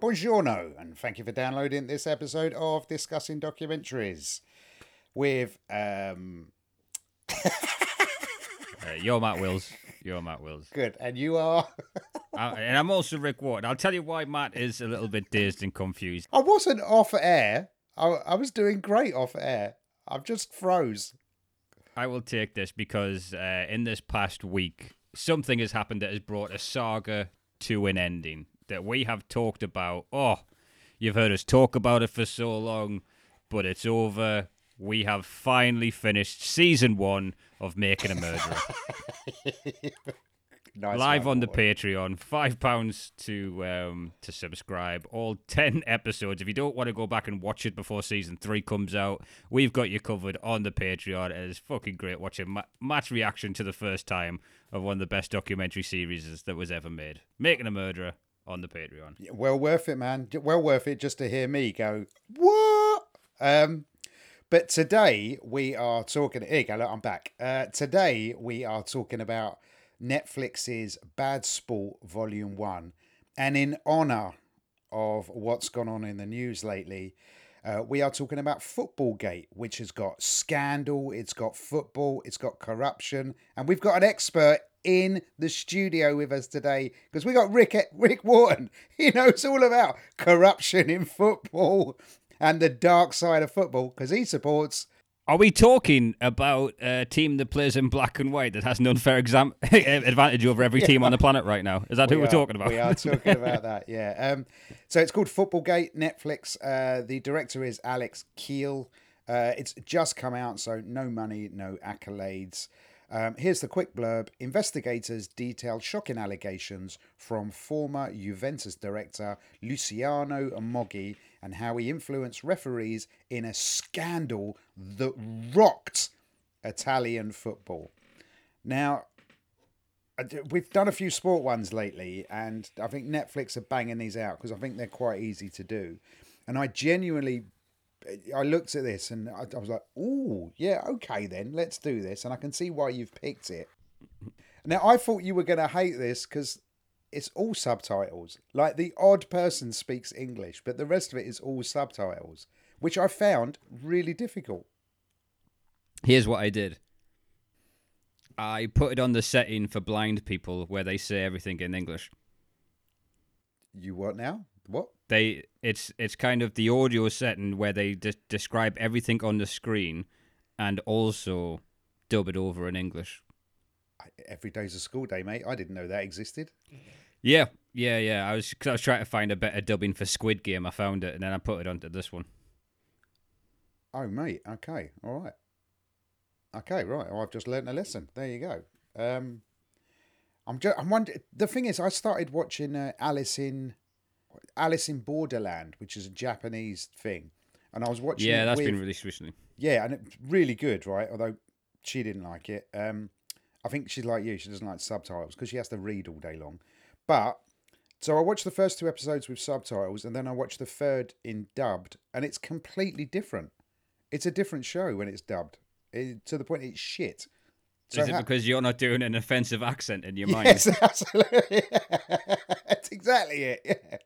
Buongiorno, and thank you for downloading this episode of Discussing Documentaries with um Uh, you're Matt Wills. You're Matt Wills. good, and you are. Uh, and I'm also Rick Ward. I'll tell you why Matt is a little bit dazed and confused. I wasn't off air. I, I was doing great off air. I've just froze. I will take this because uh, in this past week, something has happened that has brought a saga to an ending that we have talked about. Oh, you've heard us talk about it for so long, but it's over. We have finally finished season one of Making a Murderer. Nice live on the boy. Patreon. Five pounds to um to subscribe. All ten episodes. If you don't want to go back and watch it before season three comes out, we've got you covered on the Patreon. It is fucking great watching Ma- Matt's reaction to the first time of one of the best documentary series that was ever made. Making a murderer on the Patreon. Yeah, Well worth it, man. Well worth it just to hear me go what. Um, but today we are talking. Here you go. Look, I'm back. Uh, today we are talking about Netflix's Bad Sport Volume One, and in honor of what's gone on in the news lately. Uh, we are talking about Footballgate, which has got scandal, it's got football, it's got corruption, and we've got an expert in the studio with us today because we got Rick Rick Wharton. He knows all about corruption in football and the dark side of football because he supports. Are we talking about a team that plays in black and white that has an unfair exam- advantage over every team on the planet right now? Is that who We we're are- talking about? We are talking about that, yeah. Um, so it's called Footballgate, Netflix. Uh, the director is Alex Keel. Uh, it's just come out, so no money, no accolades. Um, here's the quick blurb. Investigators detail shocking allegations from former Juventus director Luciano Moggi and how he influenced referees in a scandal that rocked Italian football. Now, uh, we've done a few sport ones lately, and I think Netflix are banging these out because I think they're quite easy to do. And I genuinely, I looked at this and I, I was like, "Oh, yeah, okay, then let's do this." And I can see why you've picked it. Now, I thought you were going to hate this because it's all subtitles. Like the odd person speaks English, but the rest of it is all subtitles, which I found really difficult. Here's what I did. I put it on the setting for blind people where they say everything in English. You what now? What? They it's it's kind of the audio setting where they de- describe everything on the screen and also dub it over in English. I- Every day's a school day, mate. I didn't know that existed. Yeah, yeah, yeah. I was cause I was trying to find a better dubbing for Squid Game. I found it and then I put it onto this one. Oh, mate. Okay. All right. Okay. Right. Well, I've just learnt a lesson. There you go. Um, I'm just. I'm wondering. The thing is, I started watching uh, Alice in Alice in Borderland, which is a Japanese thing, and I was watching. Yeah, that's with, been released recently. Yeah, and it's really good, right? Although she didn't like it. Um, I think she's like you. She doesn't like subtitles because she has to read all day long. But so I watched the first two episodes with subtitles, and then I watched the third in dubbed, and it's completely different. It's a different show when it's dubbed, it, to the point it's shit. So Is it ha- because you're not doing an offensive accent in your mind? Yes, absolutely. That's exactly it. Yeah.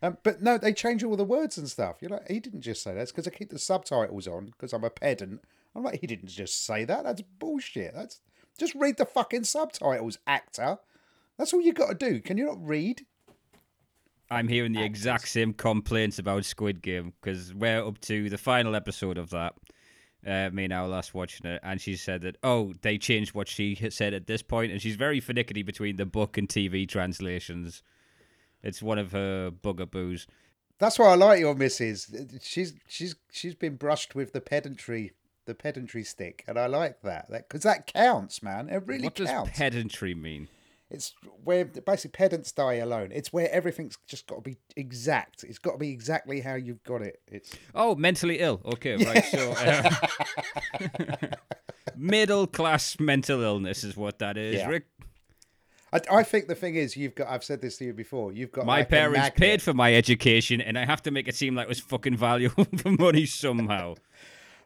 Um, but no, they change all the words and stuff. You know, he didn't just say that. It's because I keep the subtitles on because I'm a pedant. I'm like, he didn't just say that. That's bullshit. That's just read the fucking subtitles, actor. That's all you got to do. Can you not read? I'm hearing the exact same complaints about Squid Game because we're up to the final episode of that. Uh, me and our last watching it, and she said that oh, they changed what she had said at this point, and she's very finicky between the book and TV translations. It's one of her bugaboos. That's why I like your missus. She's she's she's been brushed with the pedantry, the pedantry stick, and I like that. That because that counts, man. It really what does pedantry mean? It's where basically pedants die alone. It's where everything's just got to be exact. It's got to be exactly how you've got it. It's Oh, mentally ill. Okay, right. So, uh, Middle class mental illness is what that is, Yeah. Rick. I, I think the thing is, you've got. I've said this to you before. You've got My like parents paid for my education, and I have to make it seem like it was fucking valuable for money somehow.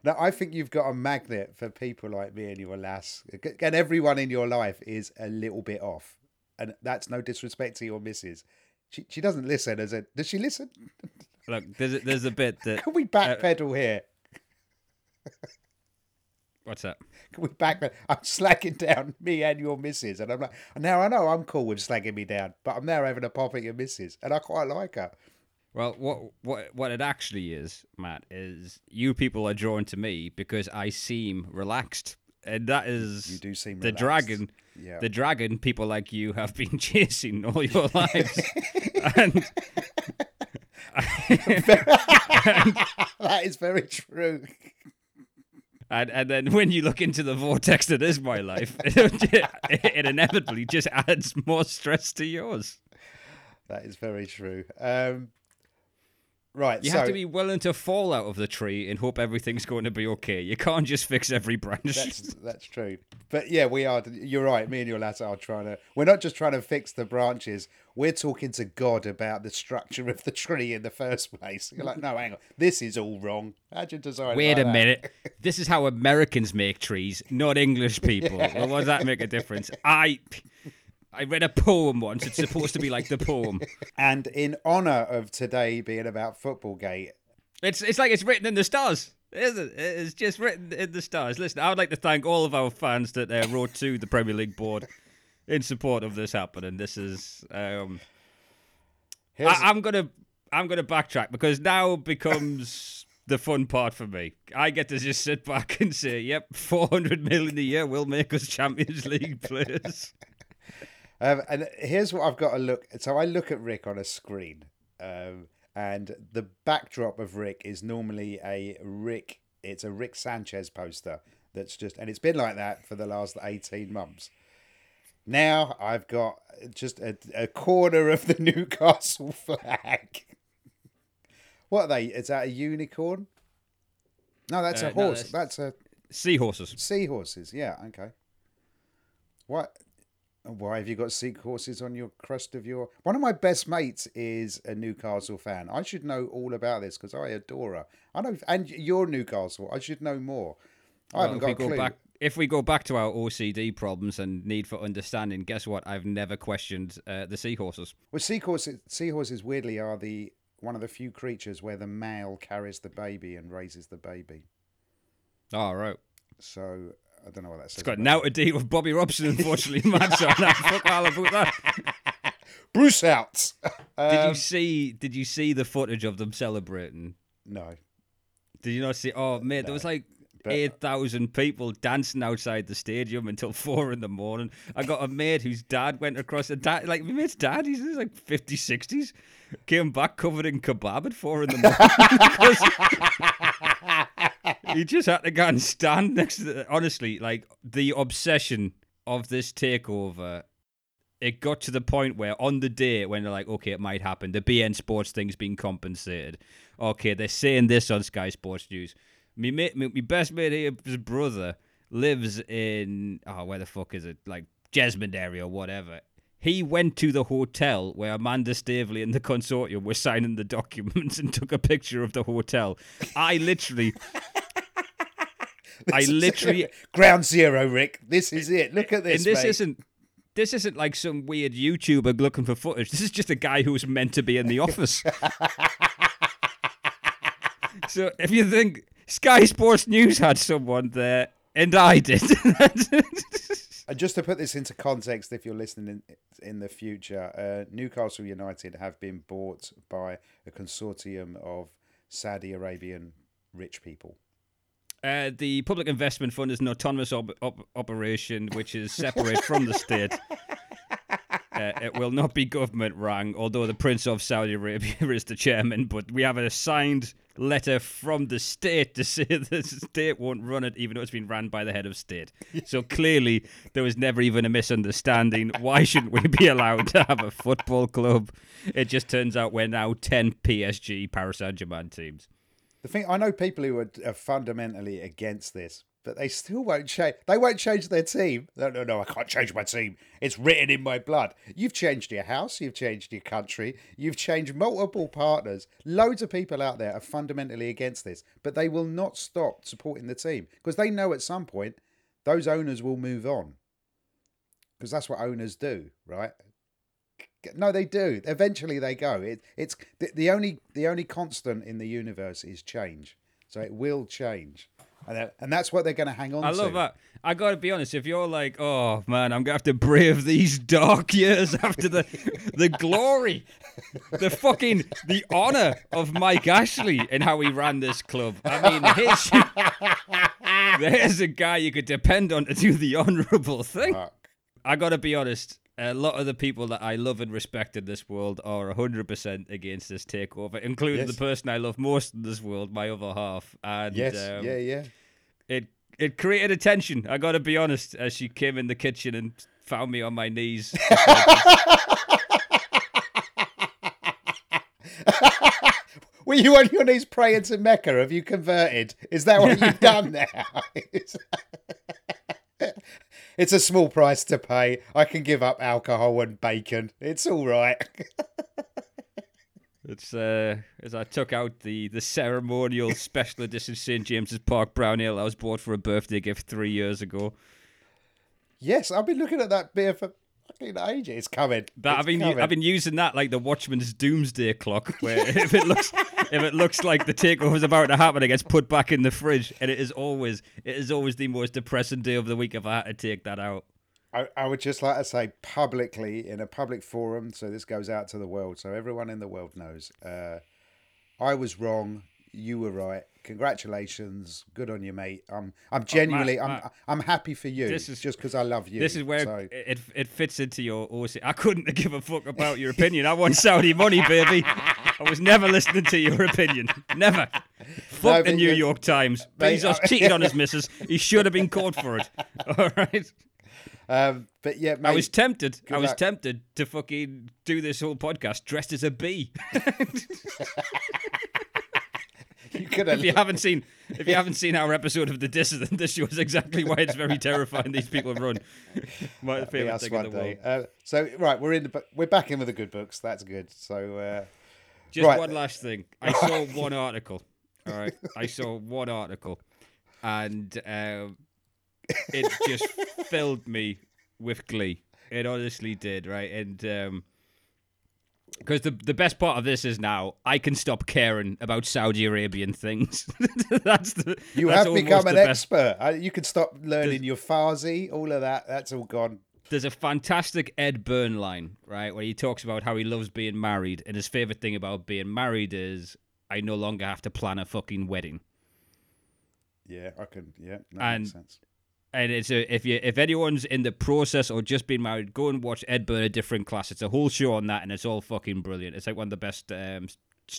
No, I think you've got a magnet for people like me and your lass, and everyone in your life is a little bit off, and that's no disrespect to your missus. She she doesn't listen. As a does she listen? Look, there's a, there's a bit that. Can we backpedal uh, here? What's that? Can we backpedal? I'm slacking down me and your missus, and I'm like, now I know I'm cool with slagging me down, but I'm now having a pop at your missus, and I quite like her. Well, what what what it actually is, Matt, is you people are drawn to me because I seem relaxed, and that is You do seem the relaxed. dragon. Yeah. The dragon people like you have been chasing all your lives, and that is very true. And, and then when you look into the vortex that is my life, it, it inevitably just adds more stress to yours. That is very true. Um, right, You so have to be willing to fall out of the tree and hope everything's going to be okay. You can't just fix every branch. That's that's true. But yeah, we are. You're right. Me and your lads are trying to. We're not just trying to fix the branches. We're talking to God about the structure of the tree in the first place. You're like, no, hang on. This is all wrong. How'd you design? it Wait like a that?" minute. This is how Americans make trees, not English people. Well, what does that make a difference? I I read a poem once. It's supposed to be like the poem. And in honor of today being about football gate, It's it's like it's written in the stars, isn't it? It's just written in the stars. Listen, I would like to thank all of our fans that uh, wrote to the Premier League board in support of this happening. This is um, here's, I, I'm gonna I'm gonna backtrack because now becomes the fun part for me. I get to just sit back and say, "Yep, 400 million a year will make us Champions League players." Um, and here's what I've got to look. So I look at Rick on a screen, um, and the backdrop of Rick is normally a Rick. It's a Rick Sanchez poster that's just, and it's been like that for the last eighteen months. Now I've got just a, a corner of the Newcastle flag. what are they? Is that a unicorn? No, that's Uh, a no, horse. that's- that's a Seahorses. Seahorses, yeah, okay. What? Why have you got seahorses on your crest of your? One of my best mates is a Newcastle fan. I should know all about this because I adore her. I know, and you're Newcastle. I should know more. I Well, haven't got a go clue. back, if we go back to our OCD problems and need for understanding, guess what? I've never questioned uh, the seahorses. Well, seahorses, seahorses weirdly are the one of the few creatures where the male carries the baby and raises the baby. Oh, right. So I don't know what that says. It's got now to deal with Bobby Robson, unfortunately, man. So now fuck all about that. Bruce out. Did Um, you see? Did you see the footage of them celebrating? no. Did you not see? Oh, mate, there was like eight thousand people dancing outside the stadium until four in the morning. I got a mate whose dad went across the dad, like my mate's dad. He's in his, like 50s, 60s. Came back covered in kebab at four in the morning. He just had to go and stand next to. The, honestly, like the obsession of this takeover. It got to the point where on the day when they're like, okay, it might happen, the beIN Sports thing's been compensated. Okay, they're saying this on Sky Sports News. Me me, me best mate here, his brother lives in oh, where the fuck is it? Like Jesmond area or whatever. He went to the hotel where Amanda Staveley and the consortium were signing the documents and took a picture of the hotel. I literally, I literally, ground zero, Rick. This is it. Look at this. and this mate. isn't. This isn't like some weird YouTuber looking for footage. This is just a guy who's meant to be in the office. so if you think Sky Sports News had someone there, and I did, And just to put this into context, if you're listening in, the future, uh, Newcastle United have been bought by a consortium of Saudi Arabian rich people. uh, the Public Investment Fund is an autonomous op- op- operation which is separate from the state. Uh, it will not be government rang, although the Prince of Saudi Arabia is the chairman. But we have a signed letter from the state to say the state won't run it, even though it's been ran by the head of state. So clearly, there was never even a misunderstanding. Why shouldn't we be allowed to have a football club? It just turns out we're now 10 PSG Paris Saint Germain teams. The thing I know people who are, are fundamentally against this, but they still won't change. They won't change their team. No, no, no, I can't change my team. It's written in my blood. You've changed your house. You've changed your country. You've changed multiple partners. Loads of people out there are fundamentally against this, but they will not stop supporting the team because they know at some point those owners will move on. Because that's what owners do, right? No, they do. Eventually, they go. It, it's the, the only the only constant in the universe is change. So it will change and, that, and that's what they're going to hang on I to. love that. I got to be honest. If you're like, oh man, I'm gonna have to brave these dark years after the the glory, the fucking the honor of Mike Ashley and how he ran this club. I mean, his, there's a guy you could depend on to do the honorable thing. Fuck. I got to be honest a lot of the people that I love and respect in this world are 100% against this takeover, including yes. the person I love most in this world, my other half. And yes, um, yeah, yeah. It it created a tension. I got to be honest, as she came in the kitchen and found me on my knees. Were you on your knees praying to Mecca? Have you converted? Is that what you've done now? It's a small price to pay. I can give up alcohol and bacon. It's all right. It's uh, as I took out the, the ceremonial special edition St James's Park Brown Ale I was bought for a birthday gift three years ago. Yes, I've been looking at that beer for fucking ages. It's coming. That it's I've been coming. I've been using that like the Watchmen's doomsday clock, where if it looks if it looks like the takeover is about to happen, it gets put back in the fridge, and it is always it is always the most depressing day of the week if I had to take that out. I, I would just like to say publicly in a public forum, so this goes out to the world, so everyone in the world knows. Uh, I was wrong. You were right. Congratulations. Good on you, mate. I'm I'm genuinely oh, Matt, Matt, I'm I'm happy for you. This is just because I love you. This is where so. it it fits into your. I couldn't give a fuck about your opinion. I want Saudi money, baby. I was never listening to your opinion. Never. Fuck no, the New York Times. Bezos cheated on his missus. He should have been caught for it. All right. Um, but yeah, mate, I was tempted. I was luck. tempted to fucking do this whole podcast dressed as a bee. you could have. If you haven't seen, if you haven't seen our episode of the Dissident, this shows exactly why it's very terrifying. These people have run. My favorite thing in the world. Uh, so right, we're in the we're back in with the good books. That's good. So uh, just right. one last thing. I saw one article. All right, I saw one article, and uh, it just filled me with glee. It honestly did, right? And um, because the the best part of this is now I can stop caring about Saudi Arabian things. that's the you that's have become an expert. Uh, you can stop learning there's, your Farsi, all of that. That's all gone. There's a fantastic Ed Byrne line, right, where he talks about how he loves being married, and his favorite thing about being married is I no longer have to plan a fucking wedding. Yeah, I can. Yeah, that and makes sense and it's a, if you if anyone's in the process or just been married, go and watch Ed Byrne a different class. It's a whole show on that, and it's all fucking brilliant. It's like one of the best um,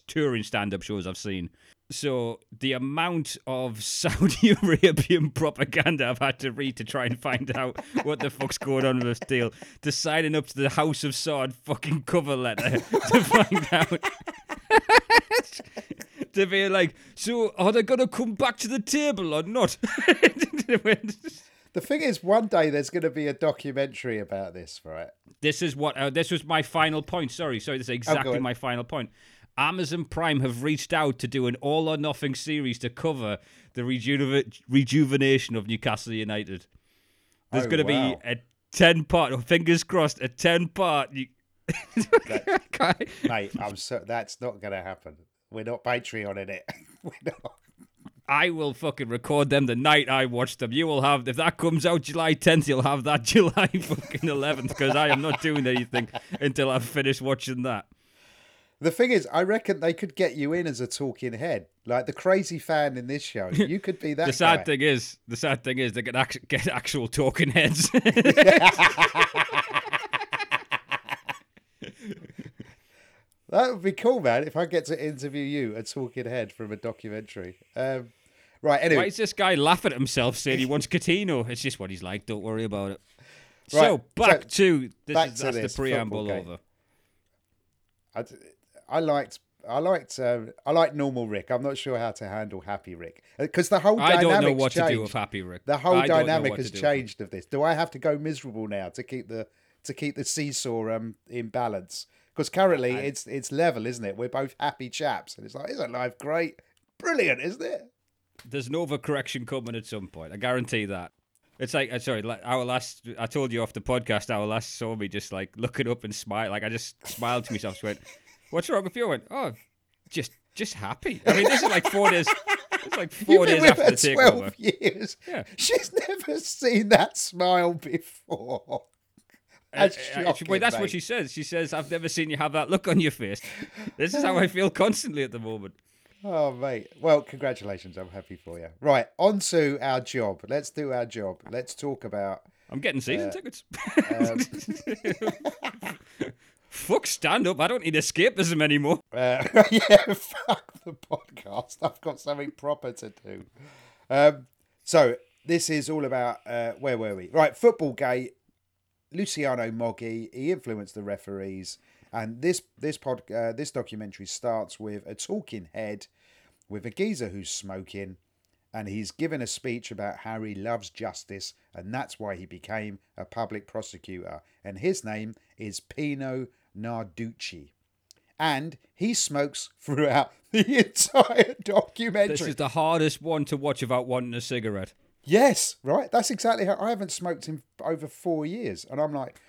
touring stand-up shows I've seen. So the amount of Saudi Arabian propaganda I've had to read to try and find out what the fuck's going on with this deal, to signing up to the House of Saud fucking cover letter to find out. to be like, so are they gonna come back to the table or not? the thing is, one day there's going to be a documentary about this, right? This is what. Uh, this was my final point. Sorry, sorry. This is oh, exactly my final point. Amazon Prime have reached out to do an all or nothing series to cover the rejuve- rejuvenation of Newcastle United. There's oh, going to wow. be a ten part. Fingers crossed, a ten part. that, mate, I'm so that's not going to happen. We're not Patreon in it. We're not. I will fucking record them the night I watch them. You will have if that comes out July 10th, you'll have that July fucking 11th because I am not doing anything until I've finished watching that. The thing is, I reckon they could get you in as a talking head, like the crazy fan in this show. You could be that. the sad guy. thing is, the sad thing is, they can act- get actual talking heads. That would be cool, man. If I get to interview you, a talking head from a documentary. Um, right. Anyway, why is this guy laughing at himself saying he wants Catino? It's just what he's like. Don't worry about it. Right. So back so, to this. Back is, to that's this the preamble over. I, I liked I liked um, I like normal Rick. I'm not sure how to handle happy Rick because the whole I dynamic don't know what changed. to do with Happy Rick. The whole I dynamic has to do with him. changed of this. Do I have to go miserable now to keep the to keep the seesaw um in balance? Because currently it's it's level, isn't it? We're both happy chaps, and it's like, isn't life great? Brilliant, isn't it? There's an overcorrection coming at some point. I guarantee that. It's like, uh, sorry, our last, I told you off the podcast, our last saw me just like looking up and smile. Like I just smiled to myself, just went, What's wrong with you? I went, Oh, just, just happy. I mean, this is like four days, it's like four You've been days with after the her twelve years. Yeah. She's never seen that smile before. That's Uh, uh, shocking, Wait, that's what she says. She says, I've never seen you have that look on your face. This is how I feel constantly at the moment. Oh, mate. Well, congratulations. I'm happy for you. Right, on to our job. Let's do our job. Let's talk about. I'm getting season tickets. Um, Fuck stand up. I don't need escapism anymore. uh, yeah, fuck the podcast. I've got something proper to do. Um, so, this is all about. Uh, where were we? Right, Football Gate. Luciano Moggi. He influenced the referees. And this this pod uh, this documentary starts with a talking head with a geezer who's smoking and he's given a speech about how he loves justice and that's why he became a public prosecutor and his name is Pino Narducci and he smokes throughout the entire documentary This is the hardest one to watch without wanting a cigarette. Yes right that's exactly how I haven't smoked in over 4 years and I'm like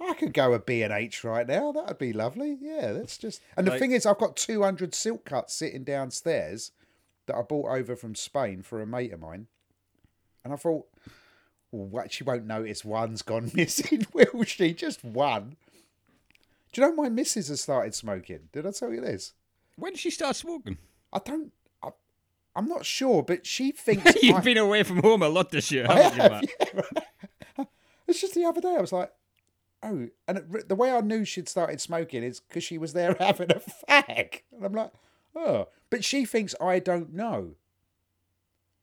I could go a B&H right now that would be lovely yeah that's just and the Like- thing is I've got 200 silk cuts sitting downstairs that I bought over from Spain for a mate of mine. And I thought, well, what, she won't notice one's gone missing, will she? Just one. Do you know my missus has started smoking? Did I tell you this? When did she start smoking? I don't. I'm not sure, but she thinks. You've I- been away from home a lot this year, haven't you, have, Matt? yeah. It's just the other day. I was like, oh, and it, the way I knew she'd started smoking is because she was there having a fag, and I'm like, oh, but she thinks I don't know.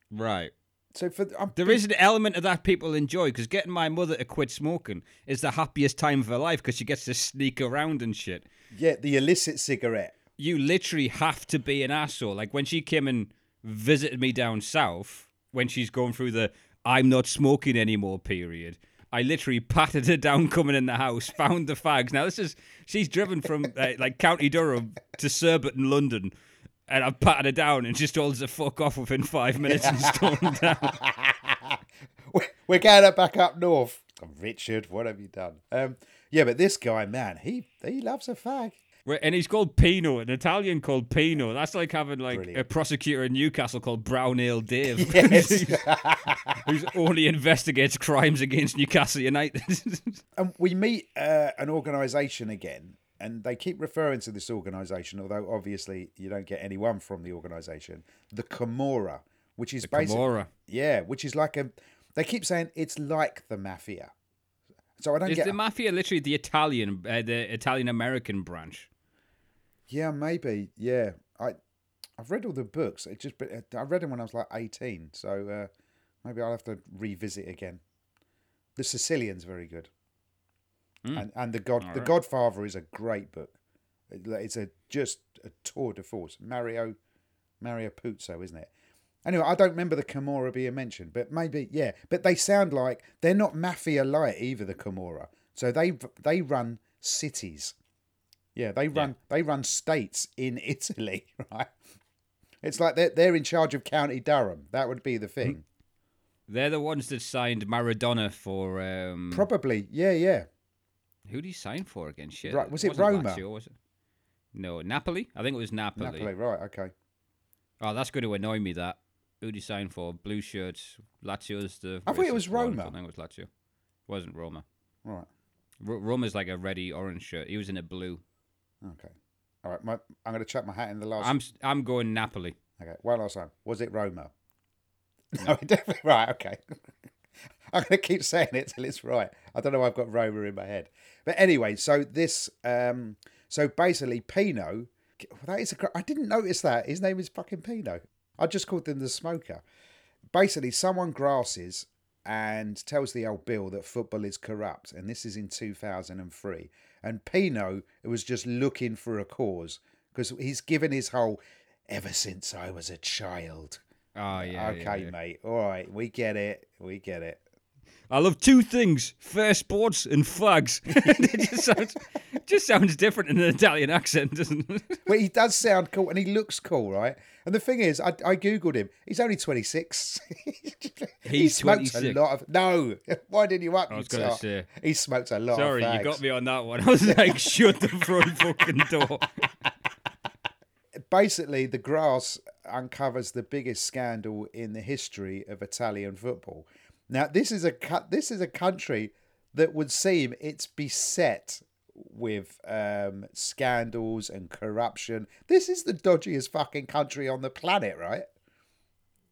Right. So for I'm There is an element of that people enjoy because getting my mother to quit smoking is the happiest time of her life because she gets to sneak around and shit. yeah, the illicit cigarette. You literally have to be an asshole. Like when she came and visited me down south, when she's going through the I'm not smoking anymore period, I literally patted her down coming in the house, found the fags. Now this is she's driven from uh, like County Durham to Surbiton, London. And I've patted her down and just told her to fuck off within five minutes and stormed down. We- We're going back up north. Richard, what have you done? Um, yeah, but this guy, man, he he loves a fag. And he's called Pino, an Italian called Pino. That's like having like Brilliant. a prosecutor in Newcastle called Brown Ale Dave, Yes. who's only investigates crimes against Newcastle United. and we meet uh, an organisation again, and they keep referring to this organisation, although obviously you don't get anyone from the organisation. The Camorra, which is basically Camorra. yeah, which is like a. They keep saying it's like the mafia. So I don't Is get. the mafia literally the Italian, uh, the Italian American branch? Yeah, maybe. Yeah, I. I've read all the books. It just. I read them when I was like eighteen, so uh, maybe I'll have to revisit again. The Sicilian's very good. and and the God the Alright. Godfather is a great book. It's a just a tour de force. Mario Mario Puzo, isn't it? Anyway, I don't remember the Camorra being mentioned, but maybe yeah. But they sound like they're not mafia light either. The Camorra, so they they run cities. Yeah, they run they run states in Italy, right? It's like they're they're in charge of County Durham. That would be the thing. They're the ones that signed Maradona for. Um, Probably, yeah, yeah. who did he sign for again? Shit. Right, was it wasn't Roma? Lazio, was it? No, Napoli. I think it was Napoli. Napoli, right? Okay. Oh, that's going to annoy me. That who did he sign for? Blue shirts. Lazio's the. I thought it was one. Roma. I think it was Lazio. wasn't Roma. Right. R- Roma's like a reddy orange shirt. He was in a blue. Okay. All right. My, I'm going to chuck my hat in the last. I'm I'm going Napoli. Okay. One last time. Was it Roma? No, it definitely. Right. Okay. I'm going to keep saying it till it's right. I don't know. why I've got Roma in my head. But anyway, so this. um So basically, Pino. that is a, I didn't notice that his name is fucking Pino. I just called him the smoker. Basically, someone grasses and tells the old Bill that football is corrupt, and this is in 2003. And Pino was just looking for a cause because he's given his whole ever since I was a child. Oh yeah. okay, yeah, yeah. mate. All right, we get it. We get it. I love two things: fair sports and fags. just sounds, different in an Italian accent, doesn't it? But he does sound cool and he looks cool, right? And the thing is, I, I googled him. He's only twenty six. he He's smoked 26. a lot of. No, why didn't you up? I was gonna say. he smoked a lot. Sorry, you got me on that one. I was like, shut the front fucking door. basically the grass uncovers the biggest scandal in the history of Italian football. Now this is a this is a country that would seem it's beset with um, scandals and corruption. This is the dodgiest fucking country on the planet, right?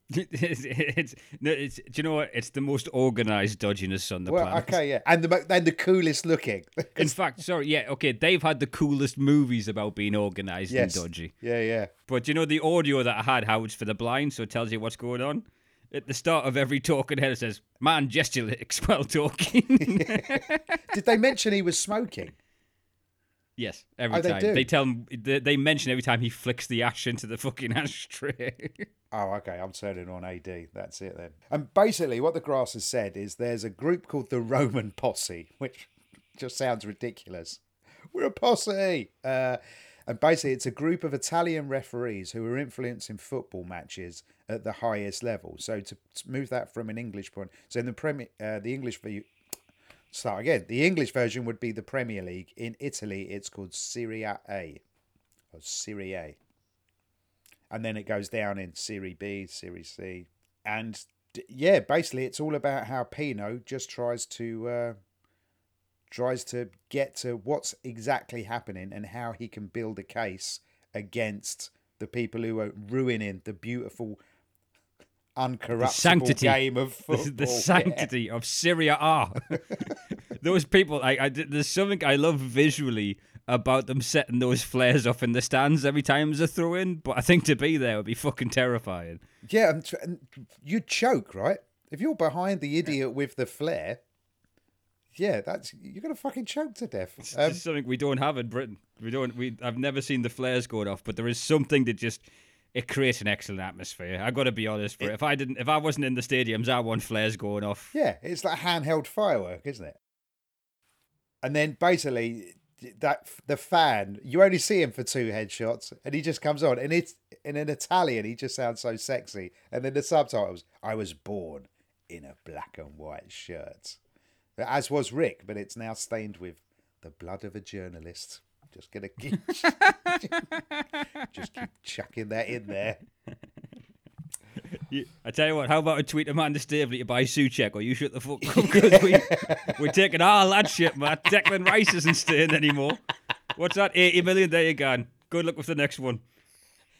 it's, it's, no, it's, do you know what? It's the most organized dodginess on the Well, planet. okay, yeah, and the then the coolest looking. In fact, sorry, yeah, okay, they've had the coolest movies about being organized yes, and dodgy. yeah, yeah. But you know the audio that I had, how it's for the blind, so it tells you what's going on? At the start of every talking head, it says, man gesticulates while talking. Did they mention he was smoking? Yes, every Oh, they time. do? They tell him, they, they mention every time he flicks the ash into the fucking ashtray. Oh, okay. I'm turning on AD. That's it then. And basically, what the grass has said is there's a group called the Roman Posse, which just sounds ridiculous. We're a posse. Uh, and basically, it's a group of Italian referees who are influencing football matches at the highest level. So to, to move that from an English point, so in the Premier, uh, the English view. Start again. The English version would be the Premier League. In Italy, it's called Serie A, or Serie A and then it goes down in Serie B, Serie C, and yeah, basically it's all about how Pino just tries to uh, tries to get to what's exactly happening and how he can build a case against the people who are ruining the beautiful, uncorruptible sanctity. game of football. the Yeah. sanctity of Serie A. those people, I, I, there's something I love visually about them setting those flares off in the stands every time there's a throw in, but I think to be there would be fucking terrifying. Yeah, and, tr- and you'd choke, right? If you're behind the idiot with the flare, yeah, that's you're gonna fucking choke to death. It's Um, something we don't have in Britain. We don't. We I've never seen the flares going off, but there is something that just it creates an excellent atmosphere. I got to be honest. It, if I didn't, if I wasn't in the stadiums, I want flares going off. yeah, it's like handheld firework, isn't it? And then basically that the fan, you only see him for two headshots, and he just comes on, and it's in an Italian, he just sounds so sexy. And then the subtitles, "I was born in a black and white shirt," as was Rick, but it's now stained with the blood of a journalist. Just gonna keep, just keep chucking that in there. You- I tell you what, how about a tweet Amanda Staveley to buy Soucek or you shut the fuck up because we, we're taking our lad shit, man. Declan Rice isn't staying anymore. What's that? 80 million? There you go. Good luck with the next one.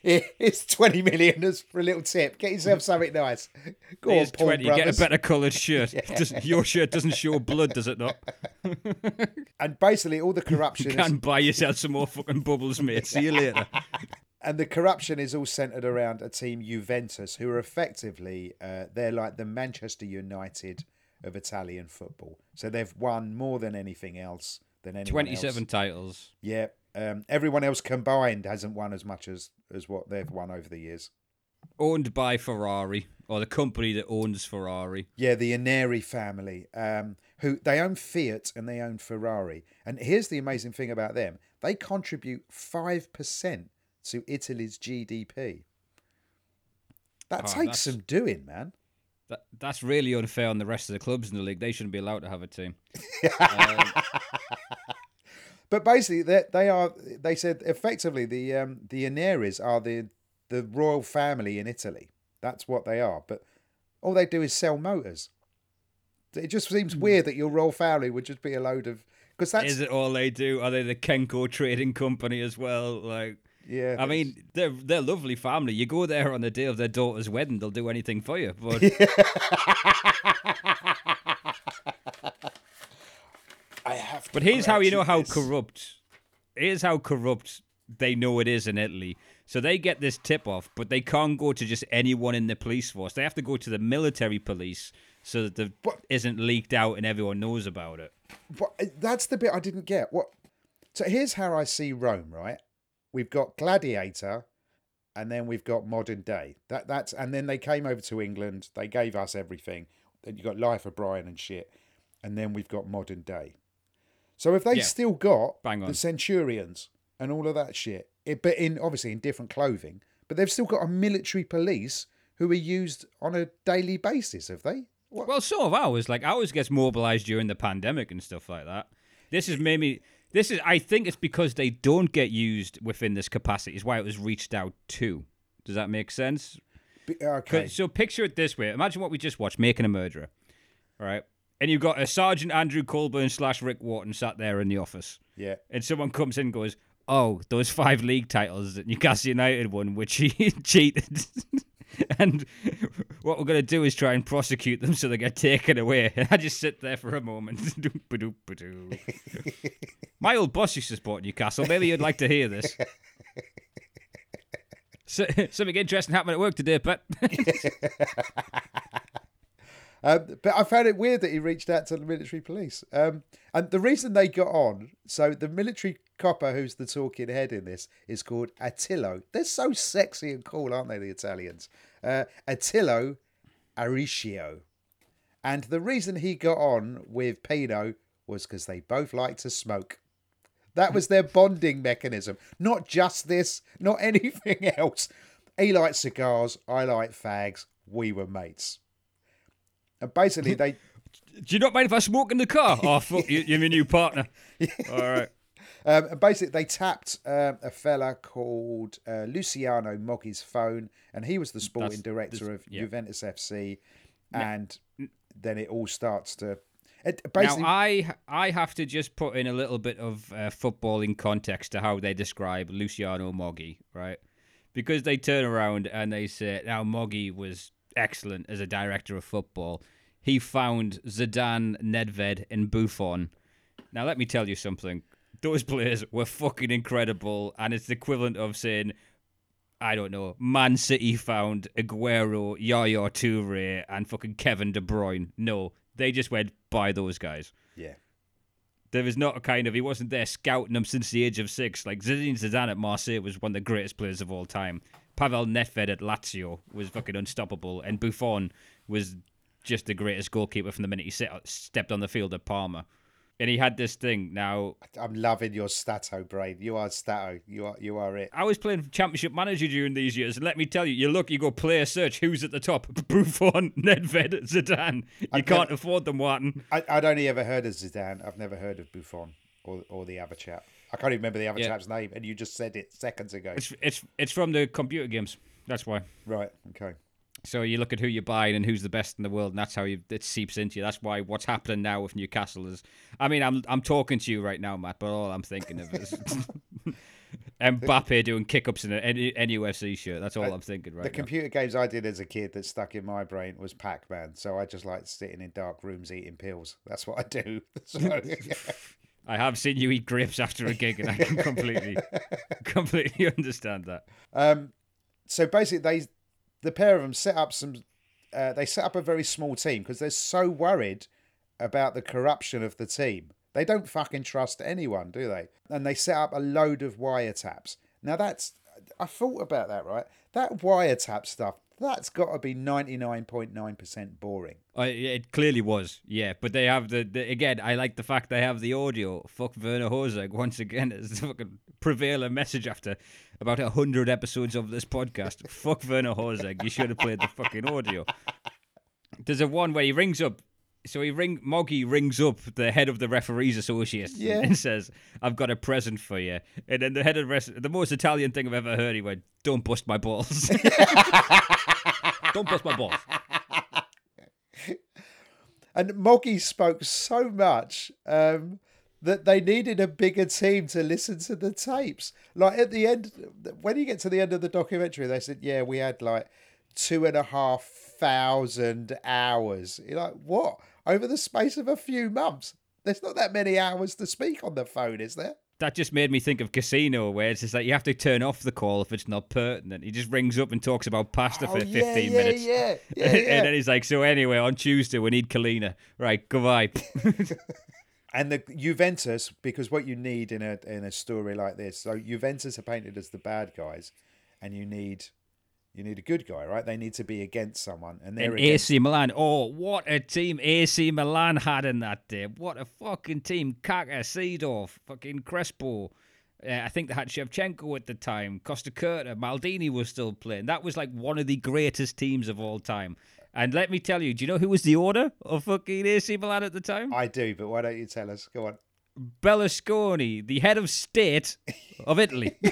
It's twenty million as for a little tip. Get yourself something nice. Go Here's on, Paul 20. Get a better coloured shirt. Does- your shirt doesn't show blood, does it not? And basically, all the corruption is, Can buy yourself some more fucking bubbles, mate. See you later. And the corruption is all centered around a team Juventus, who are effectively uh, they're like the Manchester United of Italian football. So they've won more than anything else than anyone 27 else. titles. Yeah. Um, everyone else combined hasn't won as much as as what they've won over the years. Owned by Ferrari, or the company that owns Ferrari. Yeah, the Agnelli family, um, who they own Fiat and they own Ferrari. And here's the amazing thing about them: they contribute five percent to Italy's GDP. That Oh, takes some doing, man. That, that's really unfair on the rest of the clubs in the league. They shouldn't be allowed to have a team. But basically, they they are. They said effectively the um, the Agnellis are the the royal family in Italy. That's what they are. But all they do is sell motors. It just Hmm. seems weird that your royal family would just be a load of because that's Is it all they do? Are they the Genco trading company as well? Like, yeah. I mean, they're they're lovely family. You go there on the day of their daughter's wedding, they'll do anything for you. But I have. To but here's how you know how this. corrupt. Here's how corrupt they know it is in Italy. So they get this tip off, but they can't go to just anyone in the police force. They have to go to the military police so that the But- isn't leaked out and everyone knows about it. But that's the bit I didn't get. What? So here's how I see Rome. Right. We've got Gladiator, and then we've got modern day. That that's and then they came over to England. They gave us everything. Then you got Life of Brian and shit, and then we've got modern day. So if they Yeah. still got the Centurions and all of that shit, it, but in obviously in different clothing, but they've still got a military police who are used on a daily basis, have they? What? Well, so have ours. Like ours gets mobilized during the pandemic and stuff like that. This is maybe this is. I think it's because they don't get used within this capacity. Is why it was reached out to. Does that make sense? Okay. So picture it this way: Imagine what we just watched, Making a Murderer, all right? And you've got a Sergeant Andrew Colborn slash Rick Wharton sat there in the office, Yeah. and someone comes in and goes, "Oh, those five league titles that Newcastle United won, which he cheated." And what we're going to do is try and prosecute them so they get taken away. And I just sit there for a moment. My old boss used to support Newcastle. Maybe you'd like to hear this. So, something interesting happened at work today, Pat. Um, but I found it weird that he reached out to the military police. Um, and the reason they got on, so the military copper who's the talking head in this is called Attilio. They're so sexy and cool, aren't they, the Italians? Uh, Attilio Auricchio. And the reason he got on with Pino was because they both like to smoke. That was their bonding mechanism. Not just this, not anything else. He liked cigars, I like fags. We were mates. And basically, they Do you not mind if I smoke in the car? Oh, fuck, you, you're my new partner. All right. um, and basically they tapped um, a fella called uh, Luciano Moggi's phone, and he was the sporting That's- director of yeah. Juventus FC. And then it all starts to. It, basically, Now, I I have to just put in a little bit of uh, footballing context to how they describe Luciano Moggi, right? Because they turn around and they say, now Moggi was excellent as a director of football. He found Zidane, Nedved, and Buffon. Now, let me tell you something. Those players were fucking incredible, and it's the equivalent of saying, I don't know, Man City found Aguero, Yaya Toure, and fucking Kevin De Bruyne. No, they just went by those guys. yeah. There was not a kind of he wasn't there scouting them since the age of six. Like Zinedine Zidane at Marseille was one of the greatest players of all time. Pavel Nedved at Lazio was fucking unstoppable, and Buffon was just the greatest goalkeeper from the minute he set, stepped on the field at Parma. And he had this thing. Now I'm loving your Stato brain. You are Stato. You are you are it. I was playing Championship Manager during these years, and let me tell you, you look, you go player search, who's at the top? Buffon, Nedved, Zidane. You I've can't never- afford them, Martin. I, I'd only ever heard of Zidane. I've never heard of Buffon or or the other chap. I can't even remember the other Yeah. chap's name, and you just said it seconds ago. It's it's it's from the computer games. That's why. Right. Okay. So you look at who you're buying and who's the best in the world, and that's how you, it seeps into you. That's why what's happening now with Newcastle is. I mean, I'm I'm talking to you right now, Matt, but all I'm thinking of is Mbappe doing kick ups in an NUFC shirt. That's all I'm thinking right The now. computer games I did as a kid that stuck in my brain was Pac Man. So I just like sitting in dark rooms eating pills. That's what I do. So, I have seen you eat grapes after a gig, and I can completely completely understand that. um, so basically, they the pair of them set up some. Uh, they set up a very small team because they're so worried about the corruption of the team. They don't fucking trust anyone, do they? And they set up a load of wiretaps. Now that's I thought about that, right? That wiretap stuff, that's got to be 99.9% boring. Uh, it clearly was, yeah. But they have the, the again. I like the fact they have the audio. Fuck Werner Herzog once again as the fucking prevailing message after about a hundred episodes of this podcast. Fuck Werner Herzog. You should have played the fucking audio. There's a one where he rings up. So he ring Moggi rings up the head of the referees association Yeah. and says, "I've got a present for you." And then the head of the, rest, the most Italian thing I've ever heard, he went, "Don't bust my balls." Don't bust my balls. And Moggi spoke so much um, that they needed a bigger team to listen to the tapes. Like at the end, when you get to the end of the documentary, they said, "Yeah, we had like two and a half thousand hours." You're like, what? Over the space of a few months? There's not that many hours to speak on the phone, is there? that just made me think of Casino, where it's just like you have to turn off the call if it's not pertinent. He just rings up and talks about pasta for Oh, yeah, 15 yeah, minutes. yeah, yeah, and then he's like, So, anyway, on Tuesday, we need Kalina. Right, goodbye. And the Juventus, because what you need in a in a story like this, so Juventus are painted as the bad guys, and you need you need a good guy, right? They need to be against someone, and they're And against AC Milan. Oh, what a team AC Milan had in that day. What a fucking team. Kaka, Seedorf, fucking Crespo. Uh, I think they had Shevchenko at the time. Costacurta, Maldini was still playing. That was like one of the greatest teams of all time. And let me tell you, do you know who was the owner of fucking AC Milan at the time? I do, but why don't you tell us? Go on. Berlusconi, the head of state of Italy.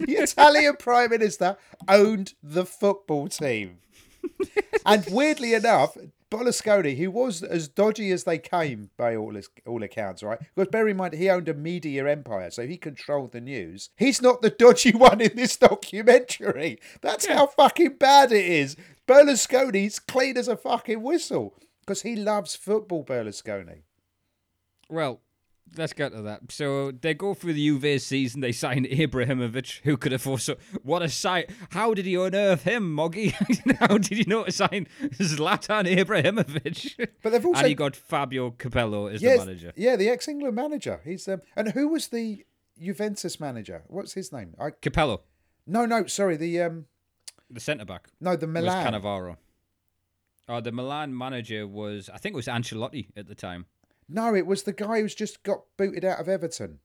The Italian Prime Minister owned the football team. and weirdly enough, Berlusconi, who was as dodgy as they came by all his, all accounts, right? Because bear in mind, he owned a media empire, so he controlled the news. He's not the dodgy one in this documentary. That's how fucking bad it is. Berlusconi's clean as a fucking whistle because he loves football. Berlusconi. Well, let's get to that. So they go through the Juve season. They sign Ibrahimovic, who could have also. What a sight! How did he unearth him, Moggi? How did you know to sign Zlatan Ibrahimovic? But they've also and he got Fabio Capello as Yes, the manager. Yeah, the ex-England manager. He's um, and who was the Juventus manager? What's his name? I Capello, no, no, sorry, the um, the centre back, no, the was Milan. Cannavaro. Oh, the Milan manager was, I think it was Ancelotti at the time. No, it was the guy who's just got booted out of Everton.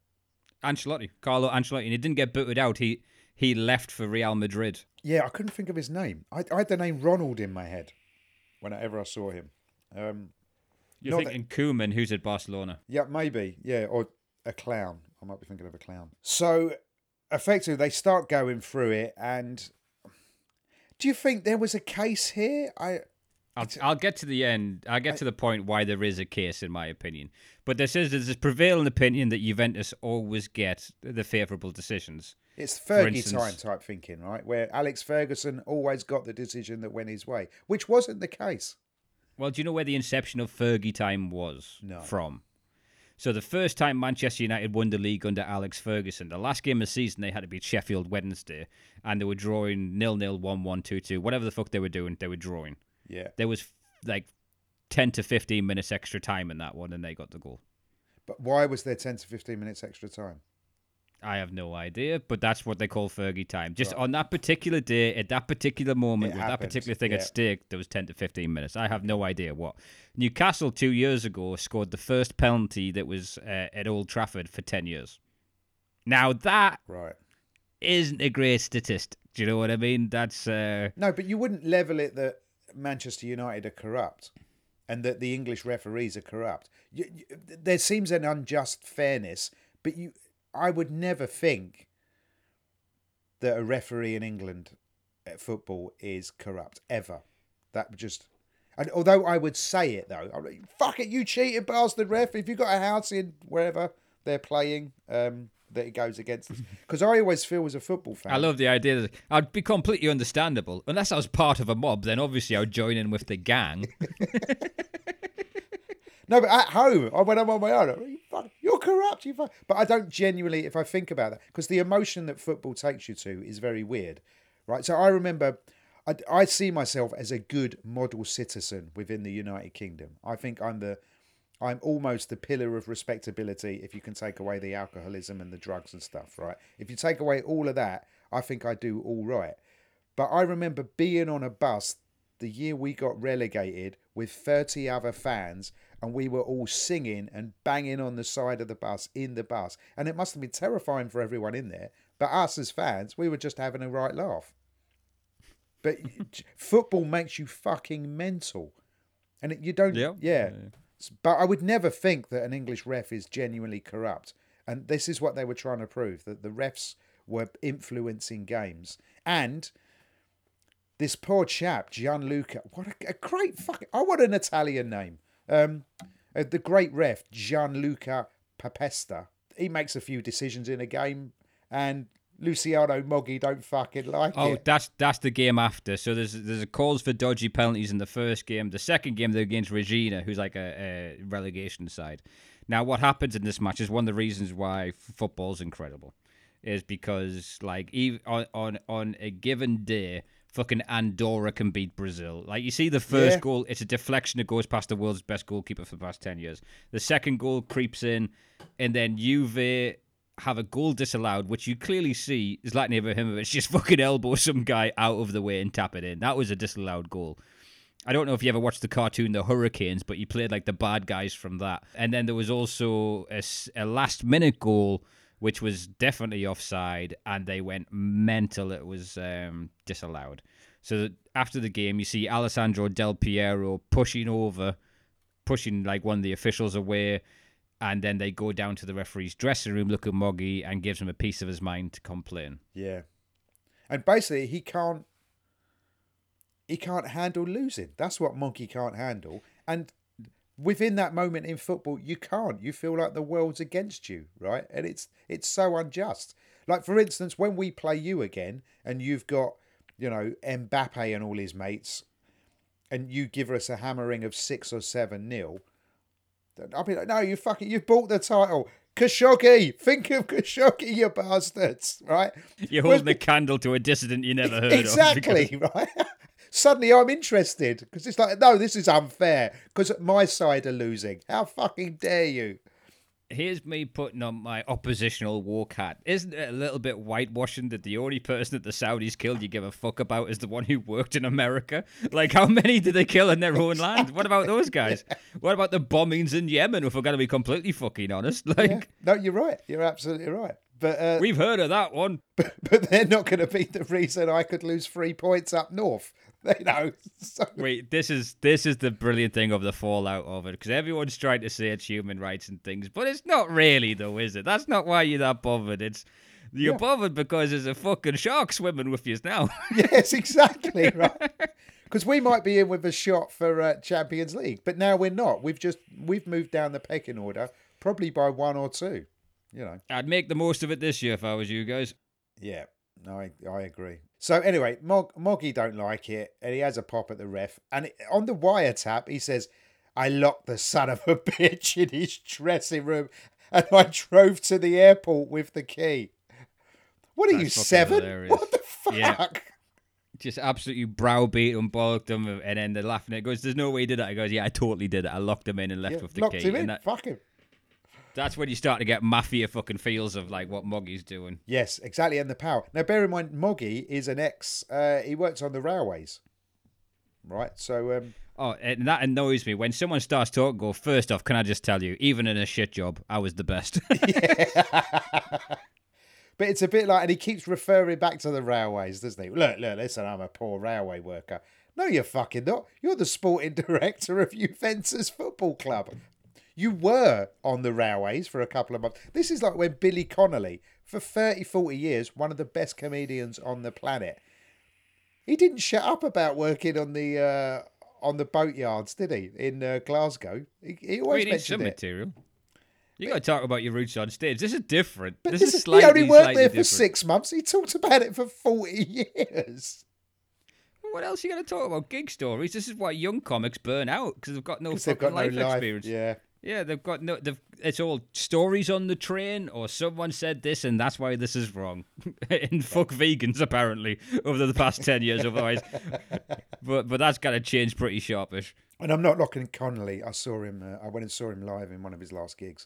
Ancelotti, Carlo Ancelotti, and he didn't get booted out. He he left for Real Madrid. Yeah, I couldn't think of his name. I, I had the name Ronald in my head whenever I saw him. Um, You're Not that- thinking Koeman, who's at Barcelona. yeah, maybe. Yeah, or a clown. I might be thinking of a clown. So, effectively, they start going through it, and do you think there was a case here? I I'll, I'll get to the end. I'll get to the point why there is a case, in my opinion. But there says there's this prevailing opinion that Juventus always get the favourable decisions. It's Fergie instance- time type thinking, right? Where Alex Ferguson always got the decision that went his way, which wasn't the case. Well, do you know where the inception of Fergie time was No. from? So the first time Manchester United won the league under Alex Ferguson, the last game of the season they had to beat Sheffield Wednesday, and they were drawing nil nil, one one, two two, whatever the fuck they were doing, they were drawing. Yeah. There was like ten to fifteen minutes extra time in that one, and they got the goal. But why was there 10 to 15 minutes extra time? I have no idea, but that's what they call Fergie time. Just on that particular day, at that particular moment, It with happened, that particular thing yeah. at stake, there was 10 to 15 minutes. I have no idea what. Newcastle two years ago scored the first penalty that was uh, at Old Trafford for 10 years. Now, that Right. isn't a great statistic. Do you know what I mean? That's. Uh, No, but you wouldn't level it that Manchester United are corrupt and that the English referees are corrupt. You, you, there seems an unjust fairness, but you, I would never think that a referee in England at football is corrupt ever. That would just. And although I would say it though, I'm like, fuck it, you cheated bastard ref. If you got a house in wherever they're playing, um, that it goes against us. Because I always feel as a football fan. I love the idea that I'd be completely understandable. Unless I was part of a mob, then obviously I would join in with the gang. No, but at home, I when I'm on my own, corrupt. You. But I don't genuinely, if I think about that, because the emotion that football takes you to is very weird, right? So I remember, I, I see myself as a good model citizen within the United Kingdom. I think I'm the, I'm almost the pillar of respectability if you can take away the alcoholism and the drugs and stuff, right? If you take away all of that, I think I do all right. But I remember being on a bus the year we got relegated with 30 other fans and we were all singing and banging on the side of the bus in the bus and it must have been terrifying for everyone in there but us as fans we were just having a right laugh but football makes you fucking mental and it, you don't Yeah. yeah but i would never think that an english ref is genuinely corrupt and this is what they were trying to prove that the refs were influencing games and this poor chap Gianluca. What a, a great fucking! I want an Italian name. Um, uh, the great ref Gianluca Paparesta. He makes a few decisions in a game, and Luciano Moggi don't fucking like Oh, it. that's that's the game after. So there's there's a calls for dodgy penalties in the first game. The second game they're against Reggina, who's like a, a relegation side. Now, what happens in this match is one of the reasons why football's incredible, is because like even on on, on a given day, fucking Andorra can beat Brazil. Like you see the first Yeah. goal, it's a deflection that goes past the world's best goalkeeper for the past ten years. The second goal creeps in, and then Juve have a goal disallowed, which you clearly see is Zlatan Ibrahimovic just fucking elbow some guy out of the way and tap it in. That was a disallowed goal. I don't know if you ever watched the cartoon The Hurricanes, but you played like the bad guys from that. And then there was also a last minute goal, which was definitely offside, and they went mental. It was um, disallowed. So after the game, you see Alessandro Del Piero pushing over, pushing like one of the officials away. And then they go down to the referee's dressing room, look at Moggi, and gives him a piece of his mind to complain. Yeah. And basically, he can't. He can't handle losing. That's what Monkey can't handle. And within that moment in football, you can't. You feel like the world's against you, right? And it's it's so unjust. Like for instance, when we play you again, and you've got, you know, Mbappe and all his mates, and you give us a hammering of six or seven nil. I'll be like, no, you fucking, you've bought the title. Khashoggi, think of Khashoggi, you bastards, right? You're holding a candle to a dissident you never heard of. exactly right suddenly i'm interested because it's like no this is unfair because my side are losing how fucking dare you here's me putting on my oppositional walk hat. Isn't it a little bit whitewashing that the only person that the Saudis killed you give a fuck about is the one who worked in America? Like, how many did they kill in their own land? What about those guys? What about the bombings in Yemen, if we're going to be completely fucking honest? Like, yeah. no you're right you're absolutely right but uh, we've heard of that one. but, but they're not going to be the reason i could lose three points up north you know so, Wait, this is this is the brilliant thing of the fallout of it because everyone's trying to say it's human rights and things, but it's not really though, is it? That's not why you're that bothered. It's you're Yeah. bothered because there's a fucking shark swimming with you now. yes exactly right because we might be in with a shot for uh, champions league but now we're not we've just we've moved down the pecking order probably by one or two you know I'd make the most of it this year if I was you guys. Yeah, no, I, I agree. So anyway, Mog, Moggi don't like it, and he has a pop at the ref. And it- on the wiretap, he says, "I locked the son of a bitch in his dressing room, and I drove to the airport with the key." What are you That's fucking seven? hilarious. What the fuck? Yeah. Just absolutely browbeat and bollocked them, and then they're laughing. It goes, "There's no way he did that." He goes, "Yeah, I totally did it. I locked him in and left Yeah, with the locked key." him in. That, Fuck him. That's when you start to get mafia fucking feels of like what Moggi's doing. Yes, exactly, and the power. Now, bear in mind, Moggi is an ex. Uh, he works on the railways, right? So, um, Oh, and that annoys me when someone starts talking. Go first off, can I just tell you, even in a shit job, I was the best. But it's a bit like, and he keeps referring back to the railways, doesn't he? Look, look, listen, I'm a poor railway worker. No, you're fucking not. You're the sporting director of Juventus Football Club. You were on the railways for a couple of months. This is like when Billy Connolly, for 30, 40 years, one of the best comedians on the planet, he didn't shut up about working on the uh, on the boatyards, did he? In uh, Glasgow, he, he always we need some mentioned it. material. You got to talk about your roots on stage. This is different. But this, this is slightly, he only worked there for different. six months. He talked about it for 40 years. What else are you going to talk about? Gig stories. This is why young comics burn out because they've got no fucking got no life, life. experience. Yeah. Yeah, they've got no. They've, it's all stories on the train, or someone said this, and that's why this is wrong. and fuck vegans, apparently, over the past ten years. Otherwise, but but that's got to change pretty sharpish. And I'm not knocking Connolly. I saw him. Uh, I went and saw him live in one of his last gigs.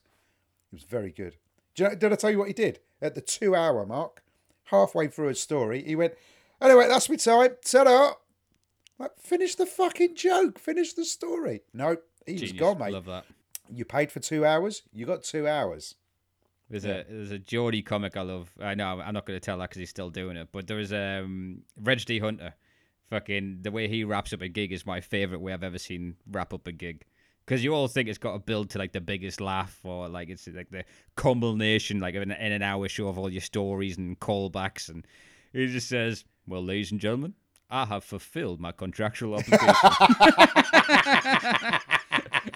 He was very good. You know, did I tell you what he did at the two-hour mark? Halfway through his story, he went, "Anyway, that's my time. Set up. Like, finish the fucking joke. Finish the story." No, he was Genius. gone, mate. Love that. You paid for two hours. You got two hours. There's Yeah. a there's a Geordie comic I love. I know I'm not going to tell that because he's still doing it. But there was um Reg D Hunter. Fucking the way he wraps up a gig is my favorite way I've ever seen wrap up a gig. Because you all think it's got to build to like the biggest laugh or like it's like the culmination, like in, an in an hour show of all your stories and callbacks. And he just says, "Well, ladies and gentlemen, I have fulfilled my contractual obligation."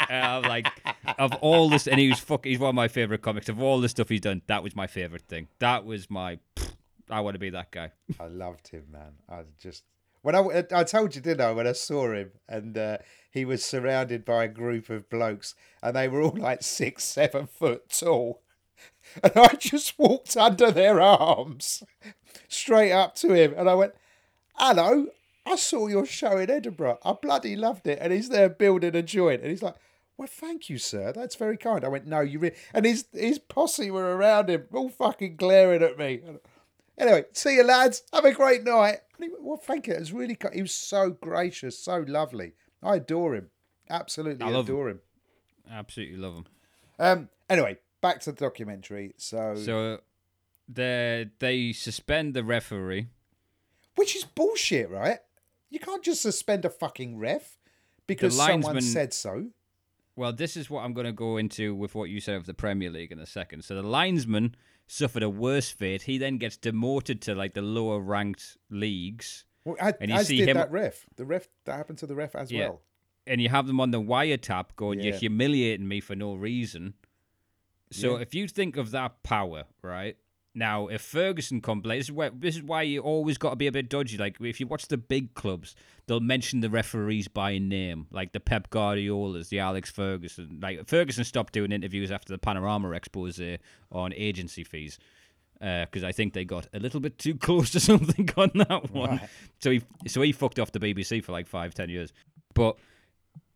And I'm like, of all this, and he was fuck. He's one of my favorite comics. Of all the stuff he's done, that was my favorite thing. That was my. I want to be that guy. I loved him, man. I just when I I told you, didn't I? When I saw him, and uh, he was surrounded by a group of blokes, and they were all like six, seven foot tall, and I just walked under their arms, straight up to him, and I went, "Hello, I saw your show in Edinburgh. I bloody loved it. And he's there building a joint. And he's like, well, thank you, sir. That's very kind. I went, no, you really. And his, his posse were around him, all fucking glaring at me. Anyway, see you, lads. Have a great night. And he went, well, thank you. It was really, he was so gracious, so lovely. I adore him. Absolutely I adore him. Absolutely love him. Um. Anyway, back to the documentary. So, So they they suspend the referee. which is bullshit, right? You can't just suspend a fucking ref because someone said so. Well, this is what I'm going to go into with what you said of the Premier League in a second. So the linesman suffered a worse fate. He then gets demoted to like the lower ranked leagues. Well, as, And you as see did him- that ref. The ref that happened to the ref as Yeah. well. and you have them on the wiretap going, "You're humiliating me for no reason." So Yeah. if you think of that power, right now, if Ferguson complains, this is where this is why you always got to be a bit dodgy. Like if you watch the big clubs, they'll mention the referees by name, like the Pep Guardiolas, the Alex Ferguson. Like Ferguson stopped doing interviews after the Panorama expose uh, on agency fees. Uh, because I think they got a little bit too close to something on that one, Right. so he so he fucked off the BBC for like five ten years. But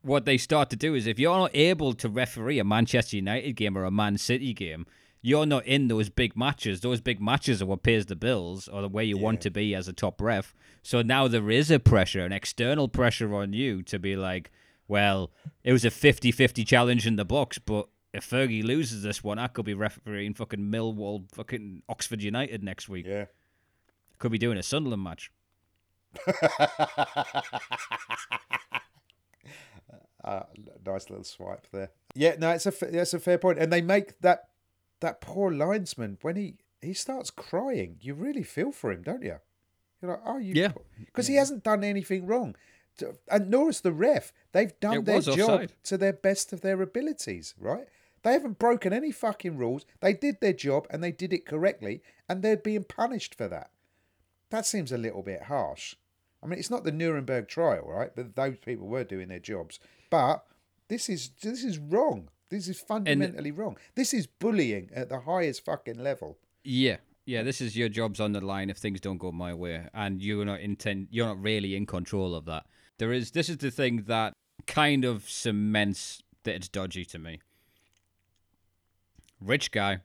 what they start to do is if you're not able to referee a Manchester United game or a Man City game, you're not in those big matches. Those big matches are what pays the bills or the way you want to be as a top ref. So now there is a pressure, an external pressure on you to be like, well, it was a 50 50 challenge in the box, but if Fergie loses this one, I could be refereeing fucking Millwall, fucking Oxford United next week. Yeah. Could be doing a Sunderland match. Uh, nice little swipe there. Yeah, no, it's a that's a fair point, and they make that that poor linesman when he he starts crying. You really feel for him, don't you? You're like, oh, you, Yeah. because he hasn't done anything wrong, and nor has the ref. They've done It their job offside. to their best of their abilities, right? They haven't broken any fucking rules. They did their job and they did it correctly, and they're being punished for that. That seems a little bit harsh. I mean, it's not the Nuremberg trial, right? But those people were doing their jobs. But this is this is wrong. This is fundamentally wrong. This is bullying at the highest fucking level. Yeah, yeah. This is your job's on the line if things don't go my way, and you're not intend. You're not really in control of that. There is. This is the thing that kind of cements that it's dodgy to me. Rich guy,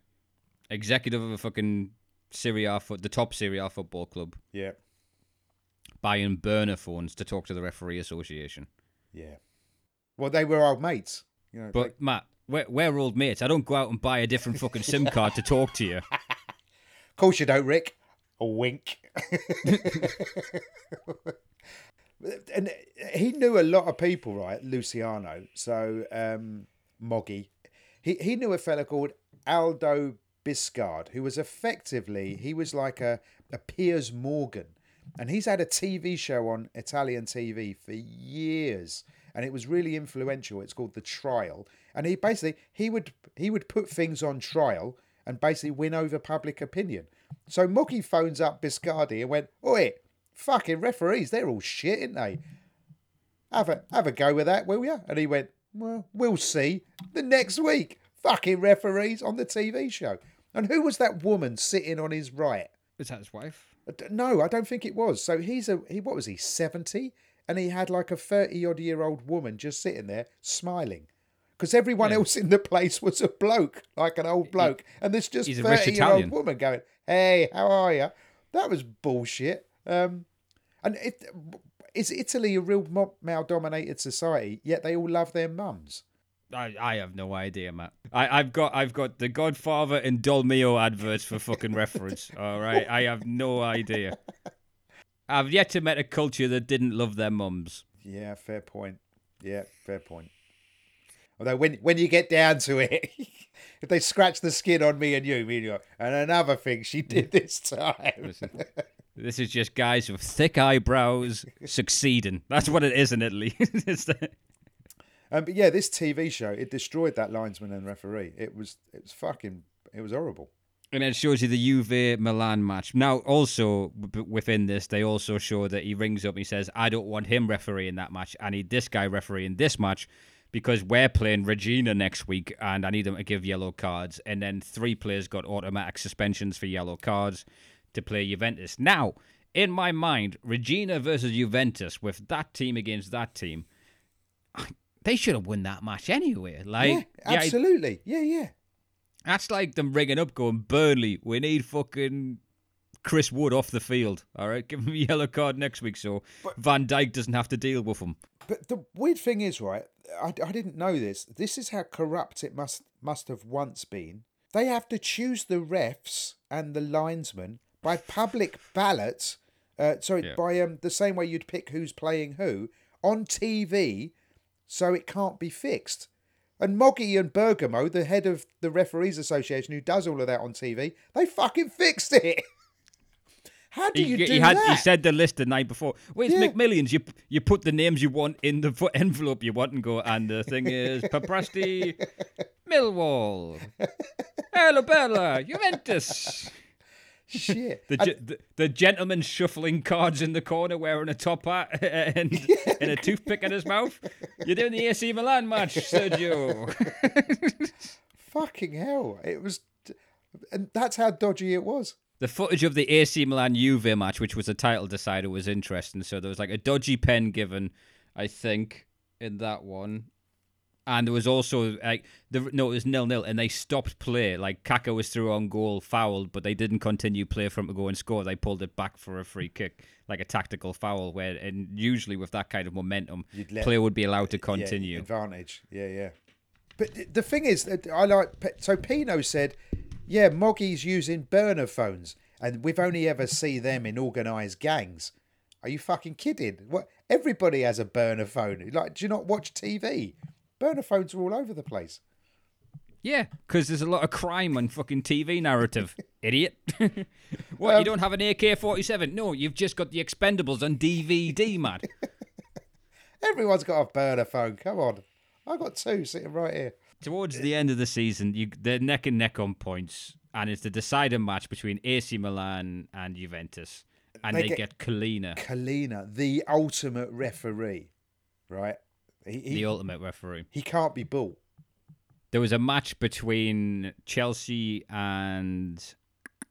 executive of a fucking Serie A foot, the top Serie A football club, Yeah, buying burner phones to talk to the referee association. yeah. Well, they were old mates, you know. But Matt, we're, we're old mates. I don't go out and buy a different fucking SIM card to talk to you. of course you don't, Rick. A wink. and he knew a lot of people, right? Luciano. So um, Moggi. He he knew a fella called Aldo Biscardi, who was effectively he was like a, a Piers Morgan. And he's had a TV show on Italian TV for years. And it was really influential. It's called The Trial. And he basically he would he would put things on trial and basically win over public opinion. So Mookie phones up Biscardi and went, Oi, fucking referees, they're all shit, aren't they? Have a have a go with that, will you? And he went, Well, we'll see. The next week, fucking referees on the TV show. And who was that woman sitting on his right? Is that his wife? Uh, no, I don't think it was. So he's a he. What was he? Seventy, and he had like a thirty odd year old woman just sitting there smiling, because everyone Yeah. else in the place was a bloke, like an old bloke, and this just he's a thirty year old woman going, "Hey, how are you?" That was bullshit. Um, and it is Italy a real male dominated society? Yet they all love their mums. I, I have no idea, Matt. I, I've got I've got the Godfather and Dolmio adverts for fucking reference. All right, I have no idea. I've yet to meet a culture that didn't love their mums. Yeah, fair point. Yeah, fair point. Although when when you get down to it, if they scratch the skin on me and you, me and you, and another thing she did this time. Listen, this is just guys with thick eyebrows succeeding. That's what it is in Italy. Um, but yeah, this TV show it destroyed that linesman and referee. It was it was fucking it was horrible. And it shows you the Juve Milan match. Now, also within this, they also show that he rings up and he says, "I don't want him refereeing that match. I need this guy refereeing this match." Because we're playing Reggina next week, and I need them to give yellow cards. And then three players got automatic suspensions for yellow cards to play Juventus. Now, in my mind, Reggina versus Juventus with that team against that team, they should have won that match anyway. Like, yeah, absolutely. Yeah, yeah. That's like them ringing up, going Burnley, we need fucking Chris Wood off the field. All right, give him a yellow card next week so Van Dijk doesn't have to deal with him. But the weird thing is, right? I, I didn't know this. This is how corrupt it must must have once been. They have to choose the refs and the linesmen by public ballot. Uh, sorry, Yeah. by um, the same way you'd pick who's playing who on TV, so it can't be fixed. And Moggi and Bergamo, the head of the referees association, who does all of that on TV, they fucking fixed it. How do He, you he do had that? he said the list the night before. Where's Yeah. McMillions? You you put the names you want in the envelope you want and go. And the thing is, Paparesta, Millwall, Alabella, Juventus. Shit. The, ge- the the gentleman shuffling cards in the corner, wearing a top hat and, and a toothpick in his mouth. You're doing the AC Milan match, Sergio. Fucking hell. It was. And that's how dodgy it was. The footage of the AC Milan Juve match, which was a title decider, was interesting. So there was like a dodgy pen given, I think, in that one. And there was also like the no, it was nil nil, and they stopped play. Like Kaka was through on goal, fouled, but they didn't continue play for him to go and score. They pulled it back for a free kick, like a tactical foul. Where and usually with that kind of momentum, let- play would be allowed to Yeah, continue. advantage. Yeah, yeah. But th- the thing is, that I like. So Pino said, "Yeah, Moggi's using burner phones, and we've only ever see them in organised gangs." Are you fucking kidding? What? Everybody has a burner phone. Like, do you not watch TV? Burner phones are all over the place. Yeah, because there's a lot of crime on fucking TV narrative, idiot. what, Um, you don't have an AK 47? No, you've just got the Expendables on DVD, mad. Everyone's got a burner phone. Come on, I've got two sitting right here. Towards the end of the season, you they're neck and neck on points, and it's the decider match between AC Milan and Juventus. And They they, get- get, Collina, Collina, the ultimate referee, right? He he, the ultimate referee. he can't be bought. There was a match between Chelsea and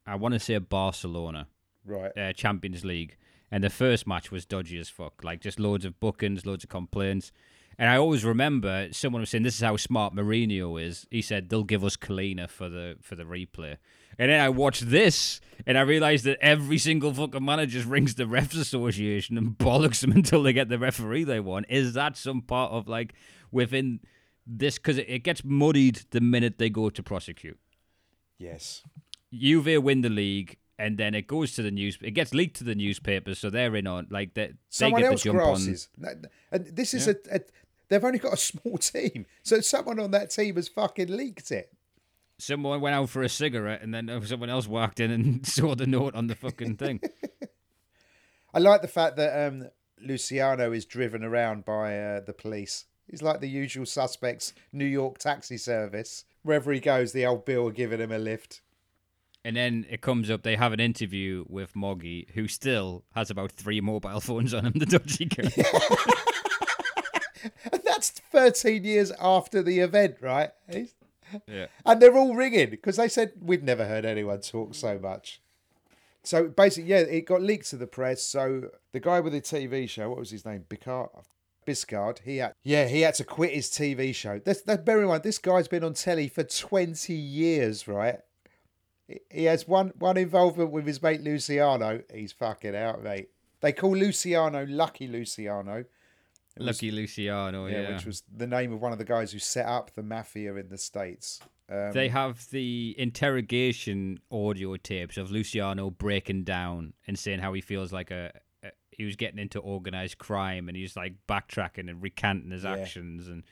I want to say Barcelona. Right. uh, Champions League, and the first match was dodgy as fuck. Like just loads of bookings, loads of complaints. And I always remember someone was saying, "This is how smart Mourinho is." He said they'll give us Collina for the for the replay. And then I watched this, and I realized that every single fucking manager just rings the refs association and bollocks them until they get the referee they want. Is that some part of like within this? Because it, it gets muddied the minute they go to prosecute. Yes. Juve win the league, and then it goes to the news. It gets leaked to the newspapers, so they're in on like they, they someone get else the jump grasses. No, And this is a, a. They've only got a small team, so someone on that team has fucking leaked it. On. Someone went out for a cigarette, and then someone else walked in and saw the note on the fucking thing. I like the fact that um, Luciano is driven around by uh, the police. He's like the usual suspects, New York taxi service. Wherever he goes, the old Bill are giving him a lift. And then it comes up. They have an interview with Moggi, who still has about three mobile phones on him. The dodgy guy. And that's 13 years after the event, right? He's- yeah. And they're all ringing because they said, We've never heard anyone talk so much. So basically, yeah, it got leaked to the press. So the guy with the TV show, what was his name? Bicard. Biscard, he had, yeah, he had to quit his TV show. That's, that, bear in mind, this guy's been on telly for 20 years, right? He has one, one involvement with his mate Luciano. He's fucking out, mate. They call Luciano Lucky Luciano. It was- Lucky Luciano. yeah, Yeah. which was the name of one of the guys who set up the mafia in the States. Um, They have the interrogation audio tapes of Luciano breaking down and saying how he feels like a, a he was getting into organized crime and he's like backtracking and recanting his Yeah. actions and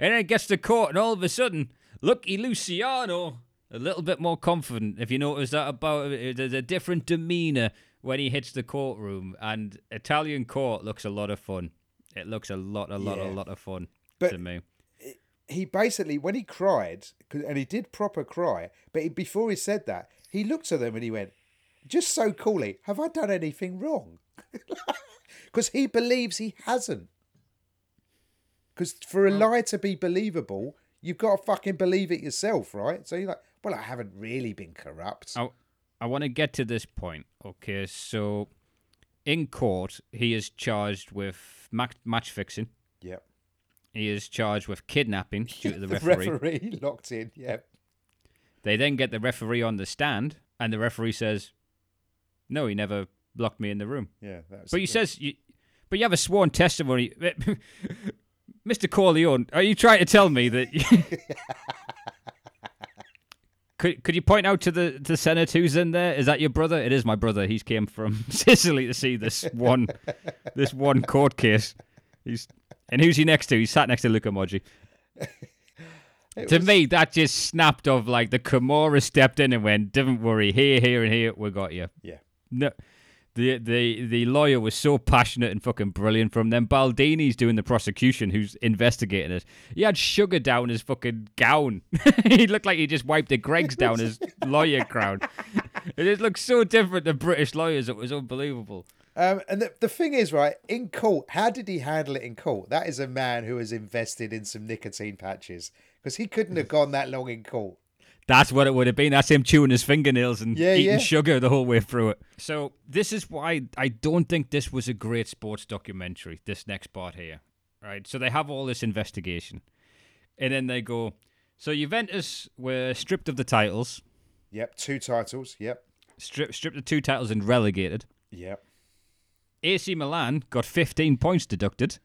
and then it gets to court and all of a sudden, lucky Luciano a little bit more confident. If you notice that about there's a different demeanor when he hits the courtroom and Italian court looks a lot of fun. It looks a lot, a lot, Yeah. a lot of fun But- to me. he basically when he cried, and he did proper cry but he, before he said that he looked at them and he went just so coolly have i done anything wrong because he believes he hasn't because for a lie to be believable you've got to fucking believe it yourself right so you're like well i haven't really been corrupt I, I want to get to this point. Okay, so in court, he is charged with ma- match fixing. Yep. He is charged with kidnapping due to the, The referee. referee locked in. Yep. They then get the referee on the stand, and the referee says, "No, he never locked me in the room." Yeah. That was But he says, you, "But you have a sworn testimony." Mr. Corleone, are you trying to tell me that? could could you point out to the the senate who's in there? Is that your brother? It is my brother. He's came from Sicily to see this one this one court case. He's and who's he next to? He's sat next to Luca Moggi. To was- me, that just snapped off like the Camorra stepped in and went, "Don't worry, here, here, and here, we got you." Yeah. No, the the the lawyer was so passionate and fucking brilliant. From them, Baldini's doing the prosecution, who's investigating it. He had sugar down his fucking gown. he looked like he just wiped the Greggs down his lawyer crown. It just looked so different to British lawyers. It was unbelievable. Um, and the, the thing is, right, in court, how did he handle it in court? That is a man who has invested in some nicotine patches because he couldn't have gone that long in court. That's what it would have been. That's him chewing his fingernails and Yeah, eating yeah. sugar the whole way through it. So this is why I don't think this was a great sports documentary. This next part here, right? So they have all this investigation, and then they go. So Juventus were stripped of the titles, Yep, two titles. Yep, stripped stripped of two titles and relegated. yep, AC Milan got 15 points deducted.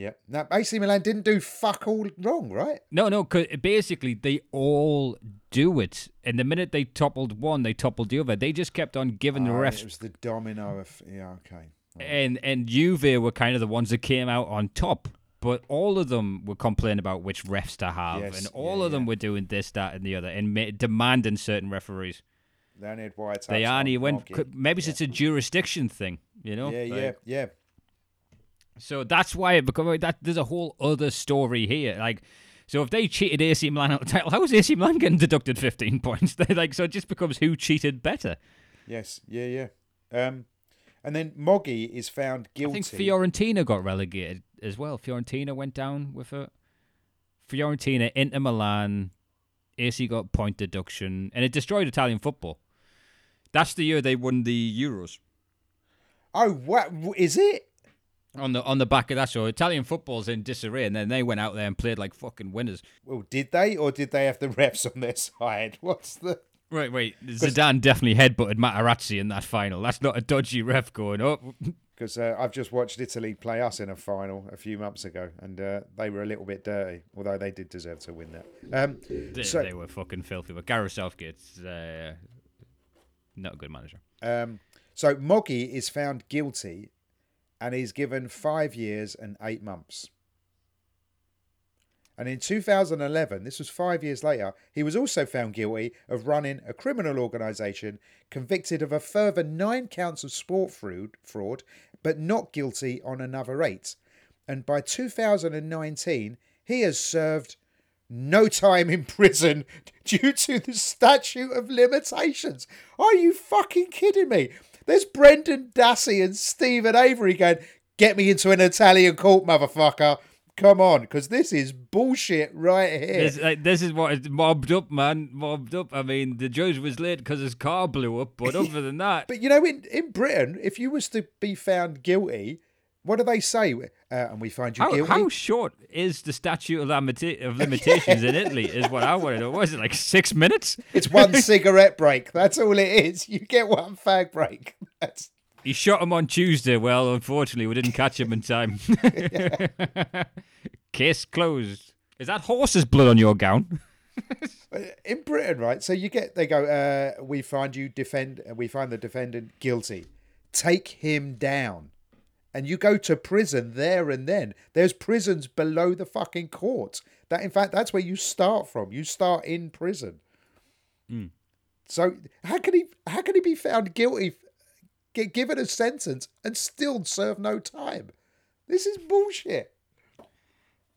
Yep. Now, AC Milan didn't do fuck all wrong, right? No, no, 'cause basically they all do it. And the minute they toppled one, they toppled the other. They just kept on giving the ah, Oh, refs It was the domino of. Yeah, okay. and and Juve were kind of the ones that came out on top. But all of them were complaining about which refs to have, Yes, and all yeah, of them yeah. were doing this, that, and the other, and ma- demanding certain referees. They only had white They aren't. He went. Moggi. could- Maybe it's a jurisdiction thing, you know. Yeah, Like, yeah, yeah. So that's why it become that. There's a whole other story here. Like, so if they cheated AC Milan out of the title, how is AC Milan getting deducted 15 points? They like so it just becomes who cheated better. Yes, yeah, yeah. Um, and then Moggi is found guilty. I think Fiorentina got relegated as well. Fiorentina went down with it. Fiorentina, Inter Milan, AC got point deduction, and it destroyed Italian football. That's the year they won the Euros. Oh, what is it? On the on the back of that, so Italian football's in disarray, and then they went out there and played like fucking winners. Well, did they, or did they have the refs on their side? What's the? Right, wait. Zidane definitely headbutted Materazzi in that final. That's not a dodgy ref going up. Because uh, I've just watched Italy play us in a final a few months ago, and uh, they were a little bit dirty, although they did deserve to win that. Um, They, So- they were fucking filthy. But Gareth Southgate's uh, not a good manager. um, so Moggi is found guilty, and he's given five years and eight months. And in 2011, this was five years later, he was also found guilty of running a criminal organisation, convicted of a further nine counts of sport fraud, fraud, but not guilty on another eight. And by 2019, he has served no time in prison due to the statute of limitations. Are you fucking kidding me? There's Brendan Dassey and Steven Avery going, get me into an Italian court, motherfucker. Come on, because this is bullshit right here. This, like, this is what is mobbed up, man. Mobbed up. I mean, the judge was late because his car blew up, but other than that, But you know, in, in Britain, if you was to be found guilty, what do they say? Uh, and we find you how, guilty. how short is the statute of, limita- of limitations in Italy? Is what I wanted. know. Was it like six minutes? It's one cigarette break. That's all it is. You get one fag break. That's He shot him on Tuesday. Well, unfortunately, we didn't catch him in time. Case closed. Is that horse's blood on your gown? in Britain, right? So you get they go. Uh, we find you defend. We find the defendant guilty. Take him down, and you go to prison there and then. There's prisons below the fucking court. That in fact, that's where you start from. You start in prison. Hmm. So how can he? How can he be found guilty? Get given a sentence and still serve no time. This is bullshit.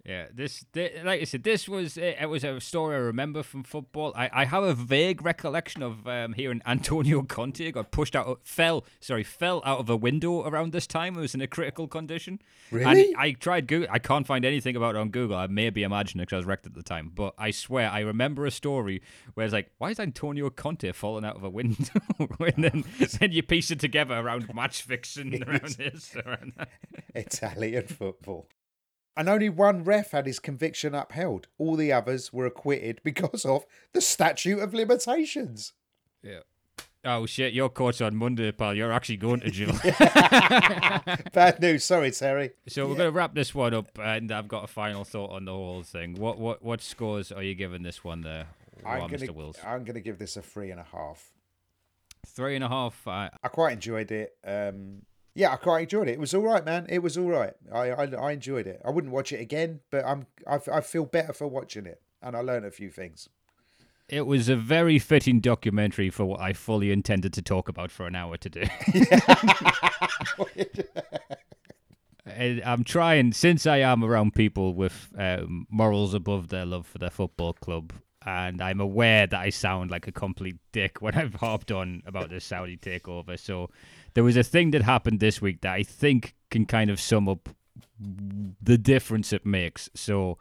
Yeah, this, thi- like I said, this was it, it was a story I remember from football. I, I have a vague recollection of um, hearing Antonio Conte got pushed out, fell, sorry, fell out of a window around this time. It was in a critical condition. Really? And I tried Google. I can't find anything about it on Google. I may be imagining it because I was wrecked at the time. But I swear I remember a story where it's like, why is Antonio Conte falling out of a window? and then, then you piece it together around match fixing, around this, around that. Italian football. And only one ref had his conviction upheld. All the others were acquitted because of the statute of limitations. Yeah. Oh shit! Your court's on Monday, pal. You're actually going to jail. Bad news. Sorry, Terry. so we're gonna wrap this one up, and I've got a final thought on the whole thing. What what what scores are you giving this one there, I'm Wow, gonna, Mr. Wills? I'm gonna give this a three and a half. Three and a half. I, I quite enjoyed it. Um, yeah, I quite enjoyed it. It was all right, man. It was all right. I, I, I enjoyed it. I wouldn't watch it again, but I'm I, I feel better for watching it, and I learned a few things. it was a very fitting documentary for what I fully intended to talk about for an hour today. And I'm trying, since I am around people with um, morals above their love for their football club, and I'm aware that I sound like a complete dick when I've harped on about the Saudi takeover. So there was a thing that happened this week that I think can kind of sum up the difference it makes. So,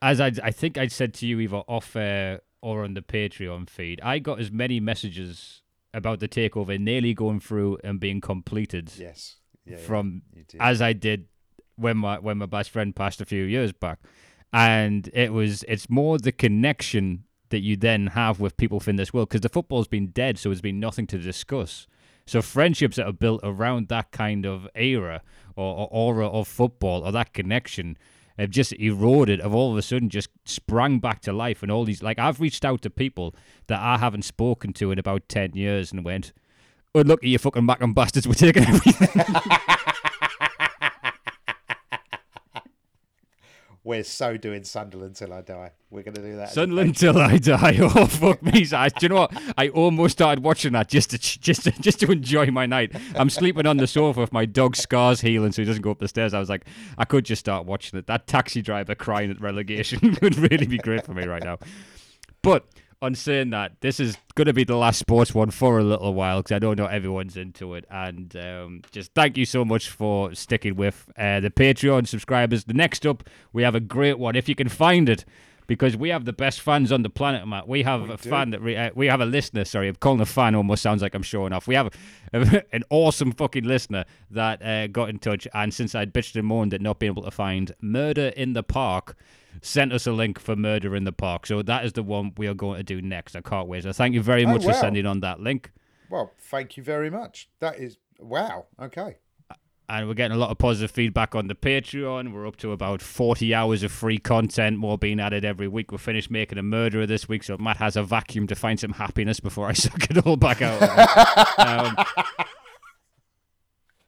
as I, I think I said to you either off air or on the Patreon feed, I got as many messages about the takeover nearly going through and being completed Yes. Yeah, yeah, from did. as I did when my when my best friend passed a few years back, and it was it's more the connection that you then have with people within this world because the football's been dead, so there's been nothing to discuss. So friendships that are built around that kind of era or, or aura of football or that connection have just eroded. Have all of a sudden just sprang back to life, and all these like I've reached out to people that I haven't spoken to in about ten years and went. Oh, look at you fucking Mackem bastards, we're taking everything. We're so doing Sunderland till I die. We're gonna do that. Sunderland till I die. Oh fuck me! I, do you know what? I almost started watching that just to just to, just to enjoy my night. I'm sleeping on the sofa with my dog Scars healing, so he doesn't go up the stairs. I was like, I could just start watching it. That taxi driver crying at relegation would really be great for me right now. But on saying that, this is going to be the last sports one for a little while because I know not know everyone's into it. And um, just thank you so much for sticking with uh, the Patreon subscribers. The next up, we have a great one if you can find it. Because we have the best fans on the planet, Matt. We have a do. fan that re- uh, we have a listener. Sorry, I'm calling a fan almost sounds like I'm showing off. We have an awesome fucking listener that uh, got in touch, and since I'd bitched and moaned at not being able to find Murder in the Park, sent us a link for Murder in the Park. So that is the one we are going to do next. I can't wait. So thank you very Oh, much for sending on that link. Well, thank you very much. That is wow. Okay. And we're getting a lot of positive feedback on the Patreon. We're up to about 40 hours of free content, more being added every week. We're finished making a murderer this week, so Matt has a vacuum to find some happiness before I suck it all back out. um,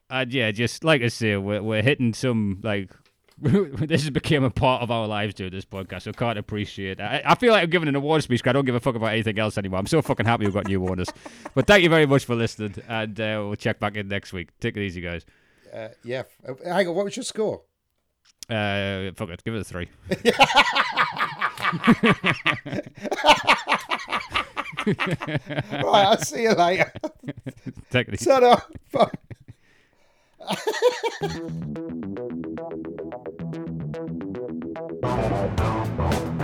and yeah, just like I say, we're, we're hitting some, like, this has become a part of our lives doing this podcast, so can't appreciate it. I, I feel like I'm giving an award speech, I don't give a fuck about anything else anymore. I'm so fucking happy we've got new owners. But thank you very much for listening, and uh, we'll check back in next week. Take it easy, guys. Uh, yeah. Uh, hang on. What was your score? Uh, fuck it, give it a three. right. I'll see you later. Take it easy. Shut up. Bye.